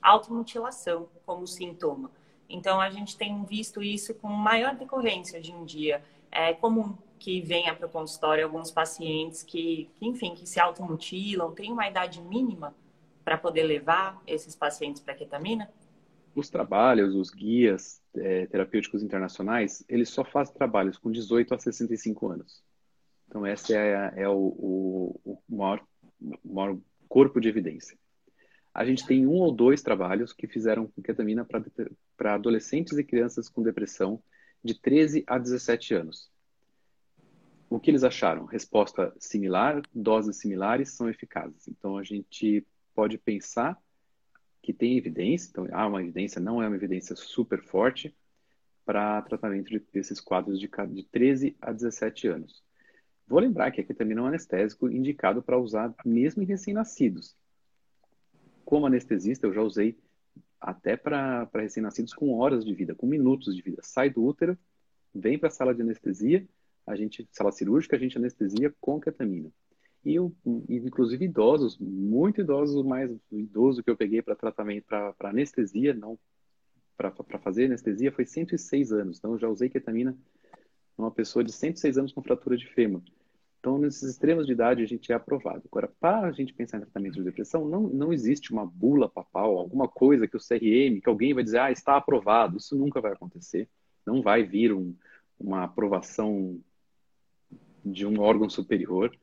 automutilação como sintoma. Então, a gente tem visto isso com maior decorrência hoje em dia. É comum que venha para o consultório alguns pacientes que, que, enfim, que se automutilam, tem uma idade mínima para poder levar esses pacientes para ketamina? Os trabalhos, os guias é, terapêuticos internacionais, eles só fazem trabalhos com 18 a 65 anos. Então, esse é, é o, o, o, maior, o maior corpo de evidência. A gente tem um ou dois trabalhos que fizeram ketamina para adolescentes e crianças com depressão de 13 a 17 anos. O que eles acharam? Resposta similar, doses similares são eficazes. Então a gente pode pensar que tem evidência, então há uma evidência, não é uma evidência super forte para tratamento desses quadros de, de 13 a 17 anos. Vou lembrar que a ketamina é um anestésico indicado para usar mesmo em recém-nascidos. Como anestesista, eu já usei até para recém-nascidos com horas de vida, com minutos de vida. Sai do útero, vem para a sala de anestesia, a gente, sala cirúrgica, a gente anestesia com ketamina. E, eu, inclusive idosos, muito idosos, o mais idoso que eu peguei para tratamento, para anestesia, não para fazer anestesia, foi 106 anos. Então, eu já usei ketamina numa pessoa de 106 anos com fratura de fêmur. Então, nesses extremos de idade, a gente é aprovado. Agora, para a gente pensar em tratamento de depressão, não, não existe uma bula papal, alguma coisa que o CRM, que alguém vai dizer, ah, está aprovado. Isso nunca vai acontecer. Não vai vir um, uma aprovação de um órgão superior,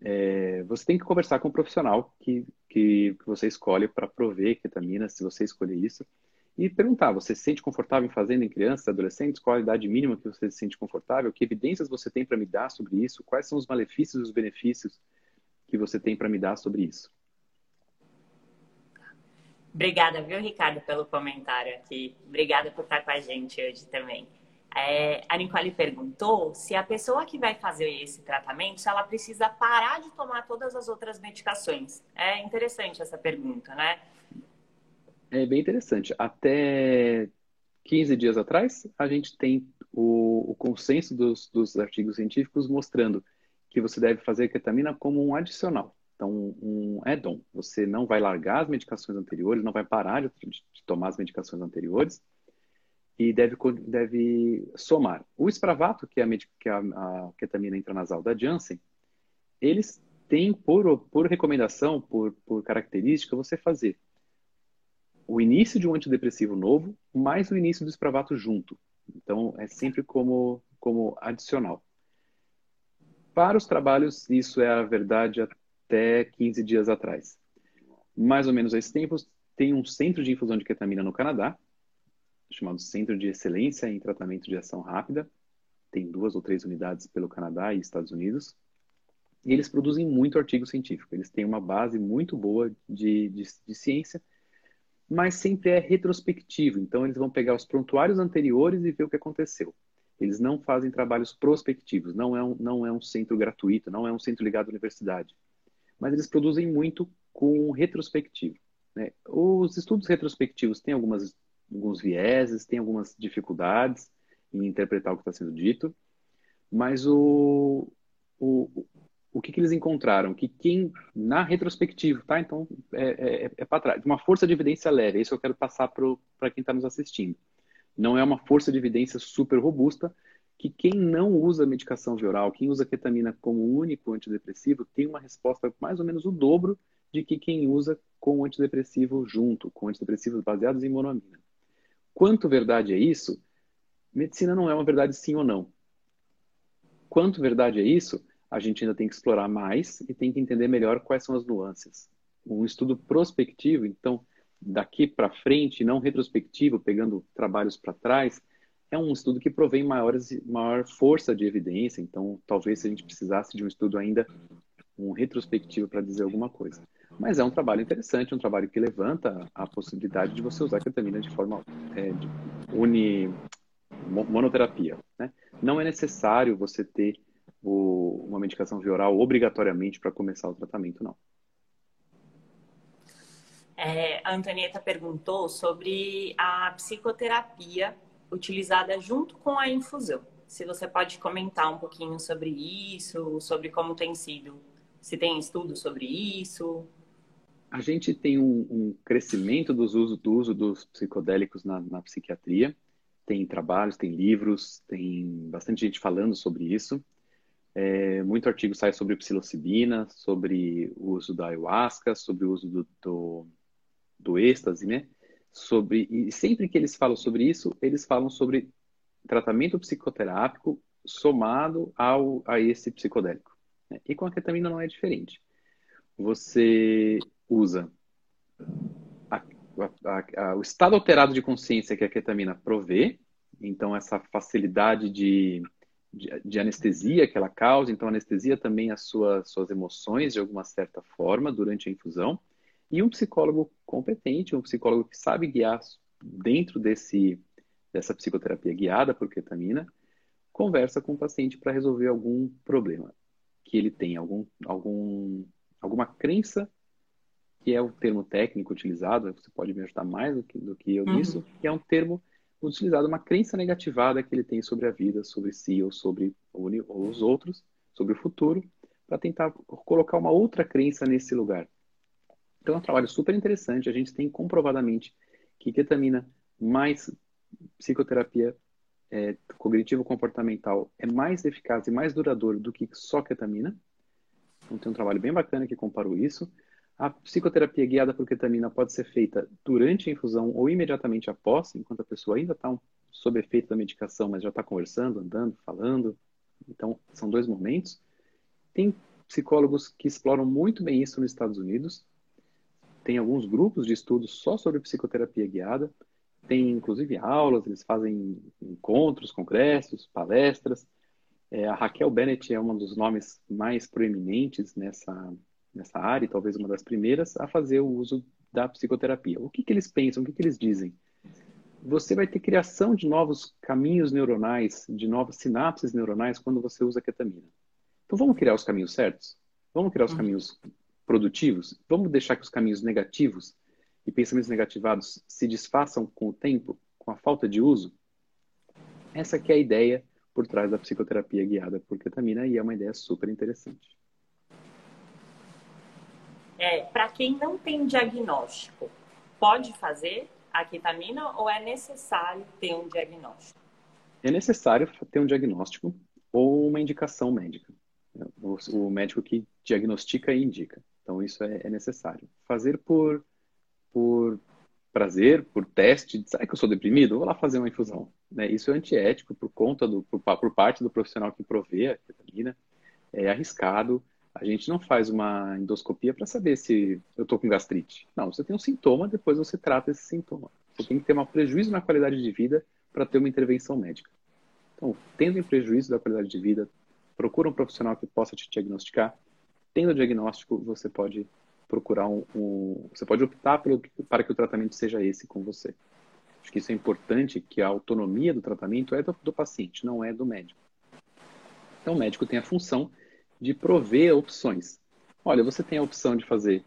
é, você tem que conversar com o um profissional que, que, você escolhe para prover ketamina, se você escolher isso, e perguntar: você se sente confortável em fazendo em crianças, adolescentes? Qual a idade mínima que você se sente confortável? Que evidências você tem para me dar sobre isso? Quais são os malefícios e os benefícios que você tem para me dar sobre isso? Obrigada, viu, Ricardo, pelo comentário aqui. Obrigada por estar com a gente hoje também. É, a Nicole perguntou se a pessoa que vai fazer esse tratamento, se ela precisa parar de tomar todas as outras medicações. É interessante essa pergunta, né? É bem interessante. Até 15 dias atrás, a gente tem o, o consenso dos, dos artigos científicos mostrando que você deve fazer ketamina como um adicional. Então, um add-on. Você não vai largar as medicações anteriores, não vai parar de, de tomar as medicações anteriores, e deve, deve somar. O Spravato, que é, a, que é a, a ketamina intranasal da Janssen, eles têm por, por recomendação, por, por característica, você fazer o início de um antidepressivo novo mais o início do Spravato junto. Então, é sempre como, como adicional. Para os trabalhos, isso é a verdade até 15 dias atrás. Mais ou menos a esse tempo, tem um centro de infusão de ketamina no Canadá, chamado Centro de Excelência em Tratamento de Ação Rápida. Tem duas ou três unidades pelo Canadá e Estados Unidos. E eles produzem muito artigo científico. Eles têm uma base muito boa de, de, de ciência, mas sempre é retrospectivo. Então, eles vão pegar os prontuários anteriores e ver o que aconteceu. Eles não fazem trabalhos prospectivos. Não é um, não é um centro gratuito, não é um centro ligado à universidade. Mas eles produzem muito com retrospectivo. Né? Os estudos retrospectivos têm algumas alguns vieses, tem algumas dificuldades em interpretar o que está sendo dito, mas o, o, o que, que, eles encontraram? Que quem, na retrospectiva, tá? Então, é, é, é para trás. Uma força de evidência leve, é isso eu quero passar para quem está nos assistindo. Não é uma força de evidência super robusta, que quem não usa medicação oral, quem usa ketamina como único antidepressivo, tem uma resposta mais ou menos o dobro de que quem usa com antidepressivo junto, com antidepressivos baseados em monoamina. Quanto verdade é isso? Medicina não é uma verdade sim ou não. Quanto verdade é isso? A gente ainda tem que explorar mais e tem que entender melhor quais são as nuances. Um estudo prospectivo, então, daqui para frente, não retrospectivo, pegando trabalhos para trás, é um estudo que provém maiores, maior força de evidência. Então, talvez se a gente precisasse de um estudo ainda um retrospectivo para dizer alguma coisa. Mas é um trabalho interessante, um trabalho que levanta a possibilidade de você usar a ketamina de forma é, de uni, monoterapia. Né? Não é necessário você ter o, uma medicação via oral obrigatoriamente para começar o tratamento, não. É, a Antonieta perguntou sobre a psicoterapia utilizada junto com a infusão. Se você pode comentar um pouquinho sobre isso, sobre como tem sido, se tem estudo sobre isso a gente tem um, um crescimento dos uso, do uso dos psicodélicos na, na, psiquiatria. tem trabalhos, tem livros, tem bastante gente falando sobre isso. É, muito artigo sai sobre psilocibina, sobre o uso da ayahuasca, sobre o uso do, do, do êxtase, né? Sobre, e sempre que eles falam sobre isso, eles falam sobre tratamento psicoterápico somado ao, a esse psicodélico. Né? E com a ketamina não é diferente. Você usa. A, a, a, o estado alterado de consciência que a ketamina provê, então essa facilidade de, de, de anestesia que ela causa, então anestesia também as suas, emoções de alguma certa forma durante a infusão, e um psicólogo competente, um psicólogo que sabe guiar dentro desse, dessa psicoterapia guiada por ketamina, conversa com o paciente para resolver algum problema que ele tem, algum, algum, alguma crença, que é o termo técnico utilizado, você pode me ajudar mais do que, do que eu uhum. nisso, que é um termo utilizado, uma crença negativada que ele tem sobre a vida, sobre si ou sobre ou os outros, sobre o futuro, para tentar colocar uma outra crença nesse lugar. Então é um trabalho super interessante. A gente tem comprovadamente que ketamina mais psicoterapia é, cognitivo-comportamental é mais eficaz e mais duradouro do que só ketamina. Então tem um trabalho bem bacana que comparou isso. A psicoterapia guiada por ketamina pode ser feita durante a infusão ou imediatamente após, enquanto a pessoa ainda está sob efeito da medicação, mas já está conversando, andando, falando. Então, são dois momentos. Tem psicólogos que exploram muito bem isso nos Estados Unidos. Tem alguns grupos de estudos só sobre psicoterapia guiada tem inclusive aulas, eles fazem encontros, congressos, palestras. É, a Raquel Bennett é um dos nomes mais proeminentes nessa, nessa área, talvez uma das primeiras, a fazer o uso da psicoterapia. O que, que eles pensam, o que, que eles dizem? Você vai ter criação de novos caminhos neuronais, de novas sinapses neuronais quando você usa ketamina. Então vamos criar os caminhos certos? Vamos criar os uhum. caminhos produtivos? Vamos deixar que os caminhos negativos e pensamentos negativados se desfaçam com o tempo, com a falta de uso? Essa que é a ideia por trás da psicoterapia guiada por ketamina e é uma ideia super interessante. É, para quem não tem diagnóstico, pode fazer a ketamina ou é necessário ter um diagnóstico? É necessário ter um diagnóstico ou uma indicação médica. O, médico que diagnostica e indica. Então, isso é, é necessário. Fazer por por prazer, por teste, será que eu sou deprimido? Vou lá fazer uma infusão. Né? Isso é antiético por conta do, por, por parte do profissional que provê a ketamina. É arriscado. A gente não faz uma endoscopia para saber se eu estou com gastrite. Não, você tem um sintoma, depois você trata esse sintoma. Você tem que ter um prejuízo na qualidade de vida para ter uma intervenção médica. Então, tendo um prejuízo da qualidade de vida, procura um profissional que possa te diagnosticar. Tendo o diagnóstico, você pode procurar um, um você pode optar pelo, para que o tratamento seja esse com você. Acho que isso é importante, que a autonomia do tratamento é do, do paciente, não é do médico. Então, o médico tem a função de prover opções. Olha, você tem a opção de fazer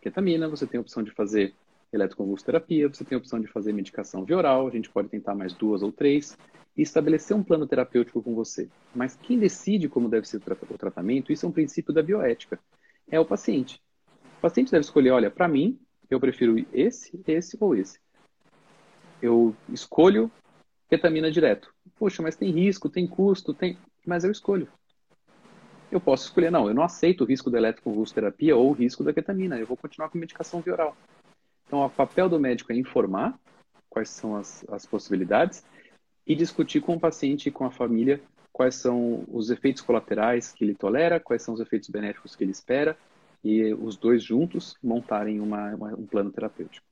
ketamina, você tem a opção de fazer eletroconvulsoterapia, você tem a opção de fazer medicação via oral, a gente pode tentar mais duas ou três, e estabelecer um plano terapêutico com você. Mas quem decide como deve ser o tratamento, isso é um princípio da bioética, é o paciente paciente deve escolher, olha, para mim, eu prefiro esse, esse ou esse. Eu escolho ketamina direto. Poxa, mas tem risco, tem custo, tem... Mas eu escolho. Eu posso escolher, não, eu não aceito o risco da eletroconvulsoterapia ou o risco da ketamina. Eu vou continuar com medicação via oral. Então, o papel do médico é informar quais são as, as possibilidades e discutir com o paciente e com a família quais são os efeitos colaterais que ele tolera, quais são os efeitos benéficos que ele espera e os dois juntos montarem uma, uma, um plano terapêutico.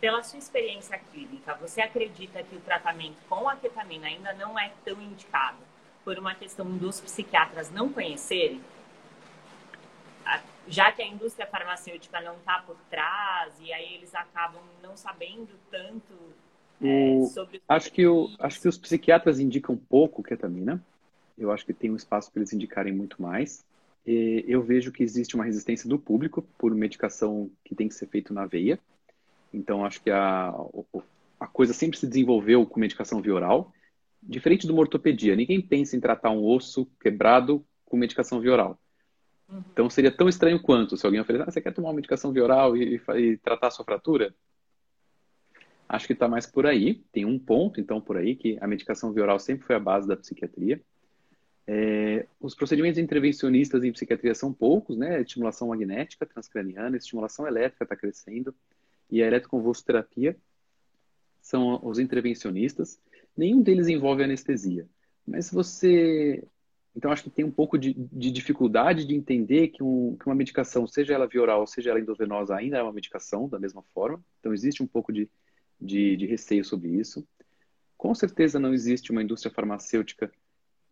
Pela sua experiência clínica, você acredita que o tratamento com a ketamina ainda não é tão indicado por uma questão dos psiquiatras não conhecerem? Já que a indústria farmacêutica não está por trás e aí eles acabam não sabendo tanto o... é, sobre... Acho que, o, acho que os psiquiatras indicam pouco ketamina. Eu acho que tem um espaço para eles indicarem muito mais eu vejo que existe uma resistência do público por medicação que tem que ser feita na veia. Então, acho que a, a coisa sempre se desenvolveu com medicação via oral. Diferente de uma ortopedia, ninguém pensa em tratar um osso quebrado com medicação via oral. Uhum. Então, seria tão estranho quanto se alguém oferecer, ah, você quer tomar uma medicação via oral e, e, e tratar a sua fratura? Acho que está mais por aí. Tem um ponto, então, por aí, que a medicação via oral sempre foi a base da psiquiatria. É, os procedimentos intervencionistas em psiquiatria são poucos, né? Estimulação magnética transcraniana, estimulação elétrica está crescendo, e a eletroconvulsoterapia são os intervencionistas. Nenhum deles envolve anestesia. Mas você. Então, acho que tem um pouco de, de dificuldade de entender que, um, que, uma medicação, seja ela via oral, seja ela endovenosa, ainda é uma medicação, da mesma forma. Então, existe um pouco de, de, de receio sobre isso. Com certeza não existe uma indústria farmacêutica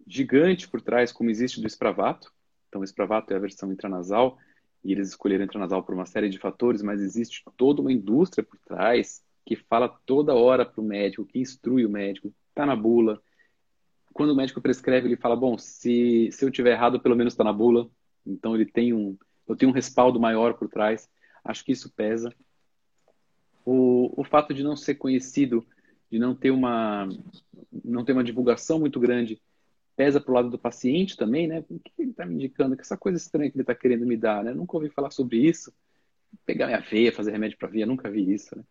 gigante por trás, como existe do Spravato. Então, o Spravato é a versão intranasal, e eles escolheram intranasal por uma série de fatores, mas existe toda uma indústria por trás que fala toda hora para o médico, que instrui o médico, está na bula. Quando o médico prescreve, ele fala: bom, se, se eu tiver errado, pelo menos está na bula. Então ele tem um, eu tenho um respaldo maior por trás. Acho que isso pesa. O, o fato de não ser conhecido, de não ter uma, não ter uma divulgação muito grande, pesa para o lado do paciente também, né? O que ele está me indicando? Que essa coisa estranha que ele está querendo me dar, né? nunca ouvi falar sobre isso. Pegar minha veia, fazer remédio para veia, nunca vi isso, né?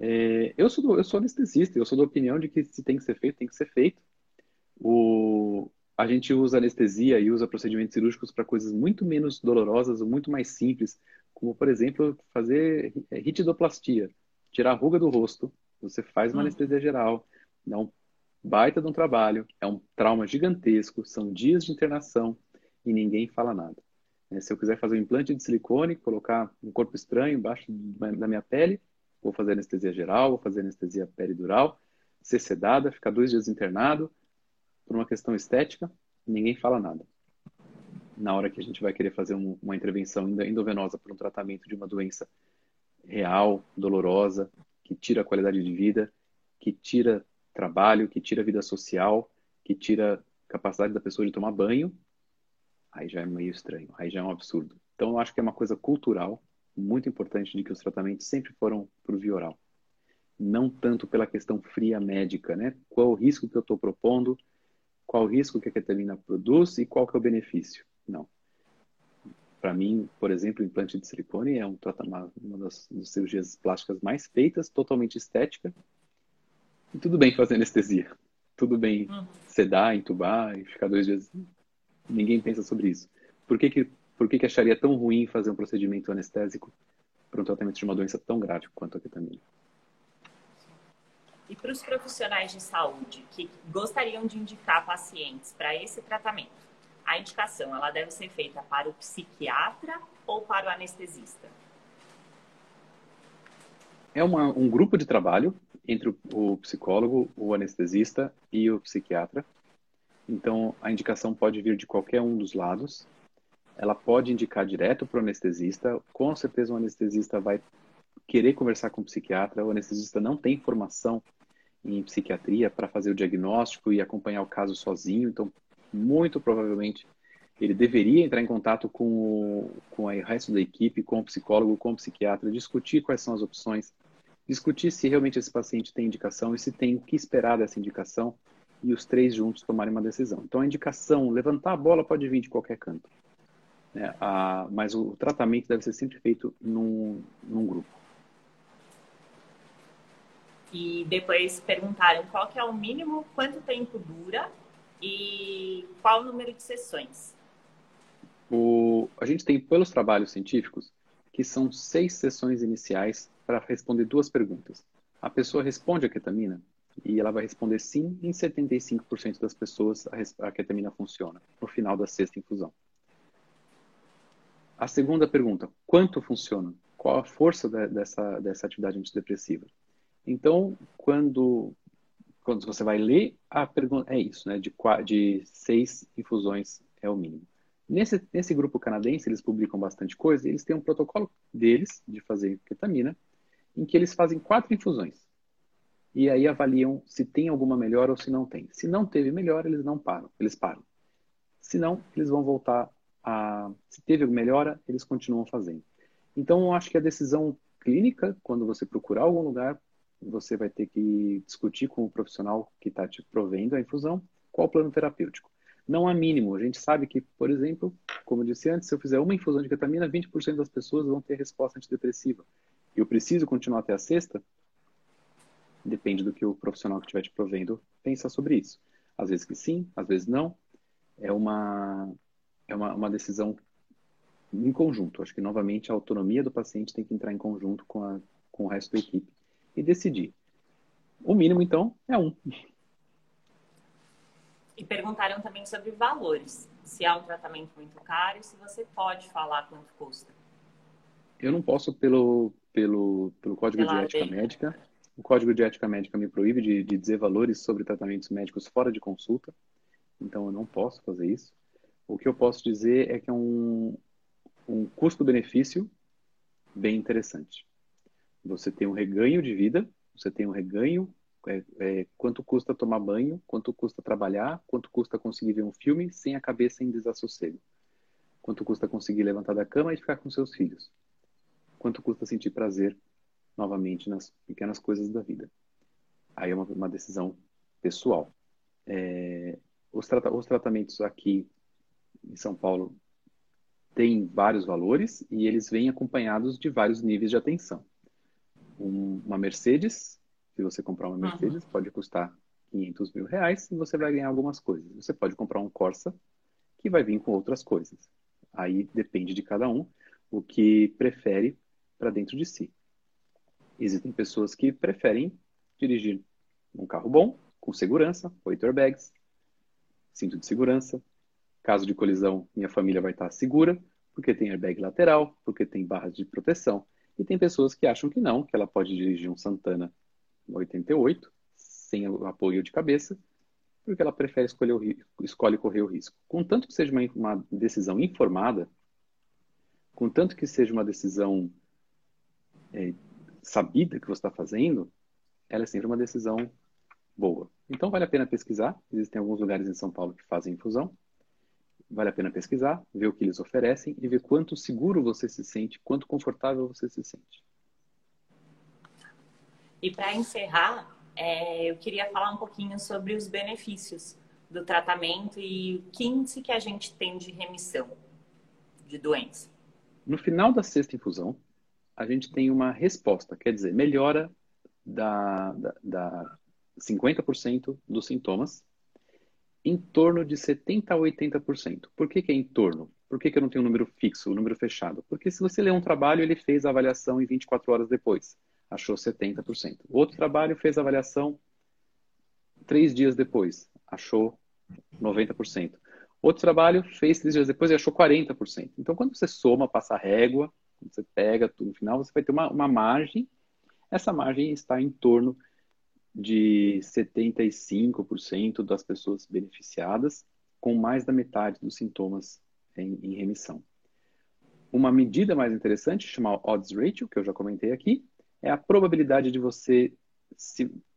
É, eu, sou do, eu sou anestesista, eu sou da opinião de que se tem que ser feito, tem que ser feito. O, a gente usa anestesia e usa procedimentos cirúrgicos para coisas muito menos dolorosas, muito mais simples, como, por exemplo, fazer ritidoplastia, tirar a ruga do rosto. Você faz uma hum. anestesia geral, dá um baita de um trabalho, é um trauma gigantesco, são dias de internação e ninguém fala nada. É, se eu quiser fazer um implante de silicone, colocar um corpo estranho embaixo da minha pele, vou fazer anestesia geral, vou fazer anestesia peridural, ser sedada, ficar dois dias internado, por uma questão estética, ninguém fala nada. Na hora que a gente vai querer fazer um, uma intervenção endovenosa para um tratamento de uma doença real, dolorosa, que tira a qualidade de vida, que tira trabalho, que tira a vida social, que tira a capacidade da pessoa de tomar banho, aí já é meio estranho, aí já é um absurdo. Então, eu acho que é uma coisa cultural muito importante de que os tratamentos sempre foram por via oral. Não tanto pela questão fria médica, né? Qual o risco que eu estou propondo, qual o risco que a ketamina produz e qual que é o benefício. Não. Para mim, por exemplo, o implante de silicone é um tratamento, uma das, das cirurgias plásticas mais feitas, totalmente estética. E tudo bem fazer anestesia. Tudo bem uhum. sedar, entubar e ficar dois dias. Ninguém pensa sobre isso. Por que, que por que, que acharia tão ruim fazer um procedimento anestésico para um tratamento de uma doença tão grave quanto a ketamina? E para os profissionais de saúde que gostariam de indicar pacientes para esse tratamento, a indicação ela deve ser feita para o psiquiatra ou para o anestesista? É uma, um grupo de trabalho entre o, o psicólogo, o anestesista e o psiquiatra. Então, a indicação pode vir de qualquer um dos lados ela pode indicar direto para o anestesista. Com certeza, o anestesista vai querer conversar com o psiquiatra. O anestesista não tem formação em psiquiatria para fazer o diagnóstico e acompanhar o caso sozinho. Então, muito provavelmente, ele deveria entrar em contato com o, com resto da equipe, com o psicólogo, com o psiquiatra, discutir quais são as opções, discutir se realmente esse paciente tem indicação e se tem o que esperar dessa indicação e os três juntos tomarem uma decisão. Então, a indicação, levantar a bola pode vir de qualquer canto. Né? A, mas o tratamento deve ser sempre feito num, num grupo. E depois perguntaram qual que é o mínimo, quanto tempo dura e qual o número de sessões. O, a gente tem pelos trabalhos científicos que são seis sessões iniciais para responder duas perguntas. A pessoa responde a ketamina e ela vai responder sim em 75% das pessoas a, a ketamina funciona no final da sexta infusão. A segunda pergunta, quanto funciona? Qual a força de, dessa, dessa atividade antidepressiva? Então, quando, quando você vai ler, a pergunta é isso, né? De, de seis infusões é o mínimo. Nesse, nesse grupo canadense, eles publicam bastante coisa e eles têm um protocolo deles de fazer ketamina, em que eles fazem quatro infusões. E aí avaliam se tem alguma melhora ou se não tem. Se não teve melhora, eles não param, eles param. Se não, eles vão voltar a, se teve melhora, eles continuam fazendo. Então, eu acho que a decisão clínica, quando você procurar algum lugar, você vai ter que discutir com o profissional que está te provendo a infusão qual o plano terapêutico. Não há mínimo. A gente sabe que, por exemplo, como eu disse antes, se eu fizer uma infusão de ketamina, 20% das pessoas vão ter resposta antidepressiva. Eu preciso continuar até a sexta? Depende do que o profissional que estiver te provendo pensa sobre isso. Às vezes que sim, às vezes não. É uma, é uma, uma decisão em conjunto. Acho que, novamente, a autonomia do paciente tem que entrar em conjunto com, a, com o resto da equipe e decidir. O mínimo, então, é um. E perguntaram também sobre valores. Se há um tratamento muito caro e se você pode falar quanto custa. Eu não posso pelo, pelo, pelo Código Pela de Ética. Médica. O Código de Ética Médica me proíbe de, de dizer valores sobre tratamentos médicos fora de consulta. Então, eu não posso fazer isso. O que eu posso dizer é que é um, um custo-benefício bem interessante. Você tem um reganho de vida, você tem um reganho é, é, quanto custa tomar banho, quanto custa trabalhar, quanto custa conseguir ver um filme sem a cabeça em desassossego, quanto custa conseguir levantar da cama e ficar com seus filhos, quanto custa sentir prazer novamente nas pequenas coisas da vida. Aí é uma, uma decisão pessoal. É, os, trata os tratamentos aqui em São Paulo têm vários valores e eles vêm acompanhados de vários níveis de atenção. Um, uma Mercedes, se você comprar uma Mercedes, uhum. pode custar 500 mil reais e você vai ganhar algumas coisas. Você pode comprar um Corsa que vai vir com outras coisas. Aí depende de cada um o que prefere para dentro de si. Existem pessoas que preferem dirigir um carro bom, com segurança, oito airbags, cinto de segurança, Caso de colisão, minha família vai estar segura, porque tem airbag lateral, porque tem barras de proteção. E tem pessoas que acham que não, que ela pode dirigir um Santana 88 sem apoio de cabeça, porque ela prefere escolher o, escolhe correr o risco. Contanto que seja uma, uma decisão informada, contanto que seja uma decisão é, sabida que você está fazendo, ela é sempre uma decisão boa. Então vale a pena pesquisar. Existem alguns lugares em São Paulo que fazem infusão vale a pena pesquisar, ver o que eles oferecem e ver quanto seguro você se sente, quanto confortável você se sente. E para encerrar, é, eu queria falar um pouquinho sobre os benefícios do tratamento e que índice que a gente tem de remissão de doença. No final da sexta infusão, a gente tem uma resposta, quer dizer, melhora da, da, da 50% dos sintomas em torno de 70% a 80%. Por que, que é em torno? Por que, que eu não tenho um número fixo, um número fechado? Porque se você lê um trabalho, ele fez a avaliação em 24 horas depois, achou 70%. Outro trabalho fez a avaliação três dias depois, achou 90%. Outro trabalho fez três dias depois e achou 40%. Então, quando você soma, passa a régua, você pega tudo no final, você vai ter uma, uma margem. Essa margem está em torno de 75% das pessoas beneficiadas com mais da metade dos sintomas em, em, remissão. Uma medida mais interessante, chamada odds ratio, que eu já comentei aqui, é a probabilidade de você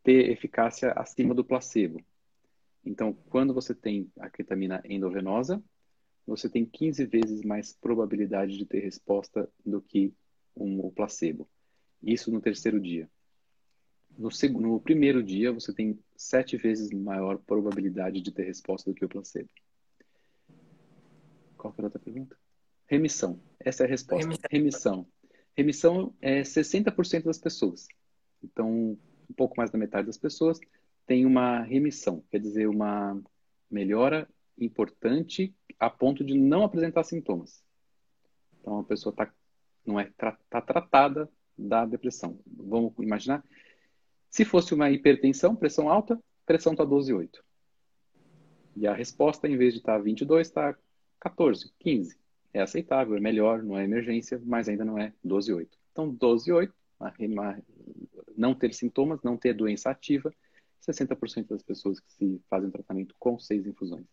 ter eficácia acima do placebo. Então, quando você tem a ketamina endovenosa, você tem 15 vezes mais probabilidade de ter resposta do que um, o placebo. Isso no terceiro dia. No, segundo, no primeiro dia, você tem sete vezes maior probabilidade de ter resposta do que o placebo. Qual foi a outra pergunta? Remissão. Essa é a resposta. Remissão. Remissão, é 60% das pessoas. Então, um pouco mais da metade das pessoas tem uma remissão, quer dizer, uma melhora importante a ponto de não apresentar sintomas. Então, a pessoa tá, não é tá tratada da depressão. Vamos imaginar se fosse uma hipertensão, pressão alta, pressão está 12,8. E a resposta, em vez de estar tá 22, está 14, 15. É aceitável, é melhor, não é emergência, mas ainda não é 12,8. Então, 12,8, não ter sintomas, não ter doença ativa, 60% das pessoas que se fazem tratamento com seis infusões.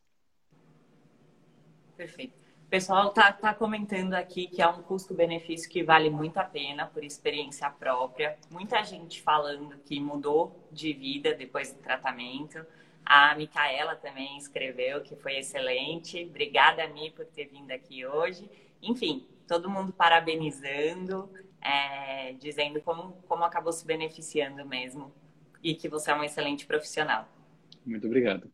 Perfeito. Pessoal está tá comentando aqui que é um custo-benefício que vale muito a pena por experiência própria. Muita gente falando que mudou de vida depois do tratamento. A Micaela também escreveu que foi excelente. Obrigada, Mi, por ter vindo aqui hoje. Enfim, todo mundo parabenizando, é, dizendo como, como acabou se beneficiando mesmo e que você é um excelente profissional. Muito obrigado.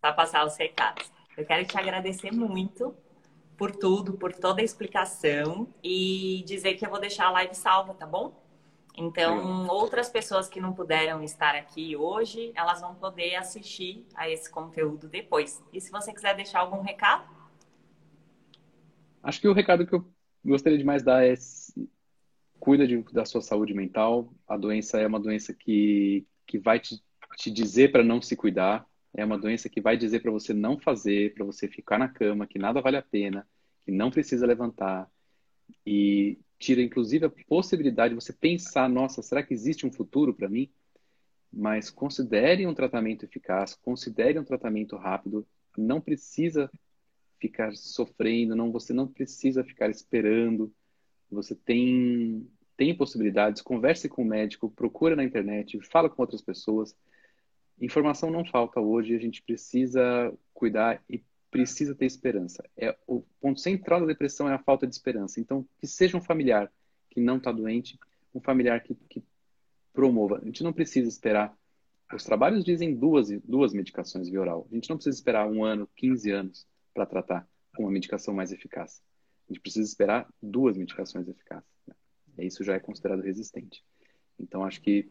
Para passar os recados. Eu quero te agradecer muito por tudo, por toda a explicação e dizer que eu vou deixar a live salva, tá bom? Então, Legal. outras pessoas que não puderam estar aqui hoje, elas vão poder assistir a esse conteúdo depois. E se você quiser deixar algum recado? Acho que o recado que eu gostaria de mais dar é cuida de, da sua saúde mental. A doença é uma doença que, que vai te, te dizer para não se cuidar. É uma doença que vai dizer para você não fazer, para você ficar na cama, que nada vale a pena, que não precisa levantar. E tira, inclusive, a possibilidade de você pensar: nossa, será que existe um futuro para mim? Mas considere um tratamento eficaz, considere um tratamento rápido. Não precisa ficar sofrendo, não, você não precisa ficar esperando. Você tem, tem possibilidades, converse com o médico, procura na internet, fala com outras pessoas. Informação não falta hoje, a gente precisa cuidar e precisa ter esperança. É o ponto central da depressão é a falta de esperança. Então, que seja um familiar que não está doente, um familiar que, que promova. A gente não precisa esperar. Os trabalhos dizem duas, duas medicações via oral. A gente não precisa esperar um ano, 15 anos para tratar com uma medicação mais eficaz. A gente precisa esperar duas medicações eficazes. Né? Isso já é considerado resistente. Então, acho que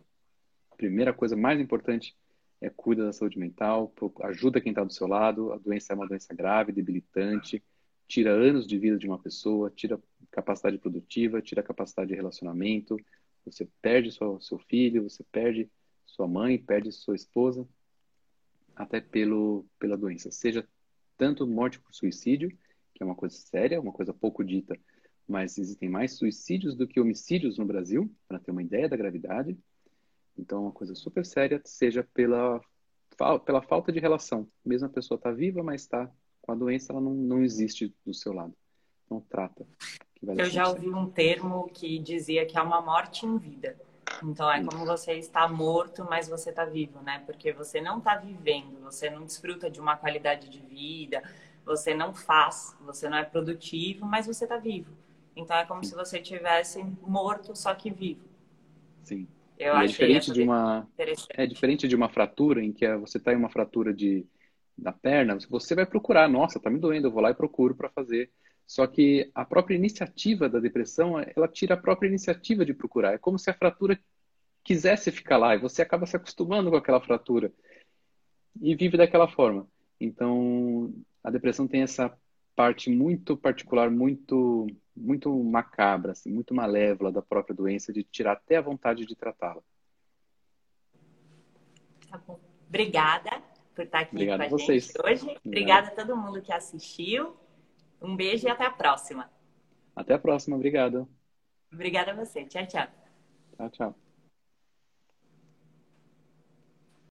a primeira coisa mais importante é cuida da saúde mental, ajuda quem está do seu lado. A doença é uma doença grave, debilitante, tira anos de vida de uma pessoa, tira capacidade produtiva, tira capacidade de relacionamento. Você perde seu, seu filho, você perde sua mãe, perde sua esposa, até pelo, pela doença. Seja tanto morte por suicídio, que é uma coisa séria, uma coisa pouco dita, mas existem mais suicídios do que homicídios no Brasil, para ter uma ideia da gravidade. Então, é uma coisa super séria, seja pela, pela falta de relação. Mesmo a pessoa está viva, mas está com a doença, ela não, não existe do seu lado. Então, trata. Eu já ouvi um termo que dizia que é uma morte em vida. Então é como você está morto, mas você está vivo, né? Porque você não está vivendo, você não desfruta de uma qualidade de vida, você não faz, você não é produtivo, mas você está vivo. Então é como Sim. se você tivesse morto, só que vivo. Sim. Eu é diferente de uma é diferente de uma fratura em que é, você está em uma fratura de da perna, você vai procurar, nossa, tá me doendo, eu vou lá e procuro para fazer só que a própria iniciativa da depressão, ela tira a própria iniciativa de procurar. É como se a fratura quisesse ficar lá e você acaba se acostumando com aquela fratura e vive daquela forma. Então, a depressão tem essa parte muito particular, muito muito macabra, assim, muito malévola da própria doença, de tirar até a vontade de tratá-la. Tá bom. Obrigada por estar aqui Obrigado com a, a vocês. gente hoje. Obrigada a todo mundo que assistiu. Um beijo e até a próxima. Até a próxima, obrigado. Obrigada a você. Tchau, tchau. Tchau, tchau.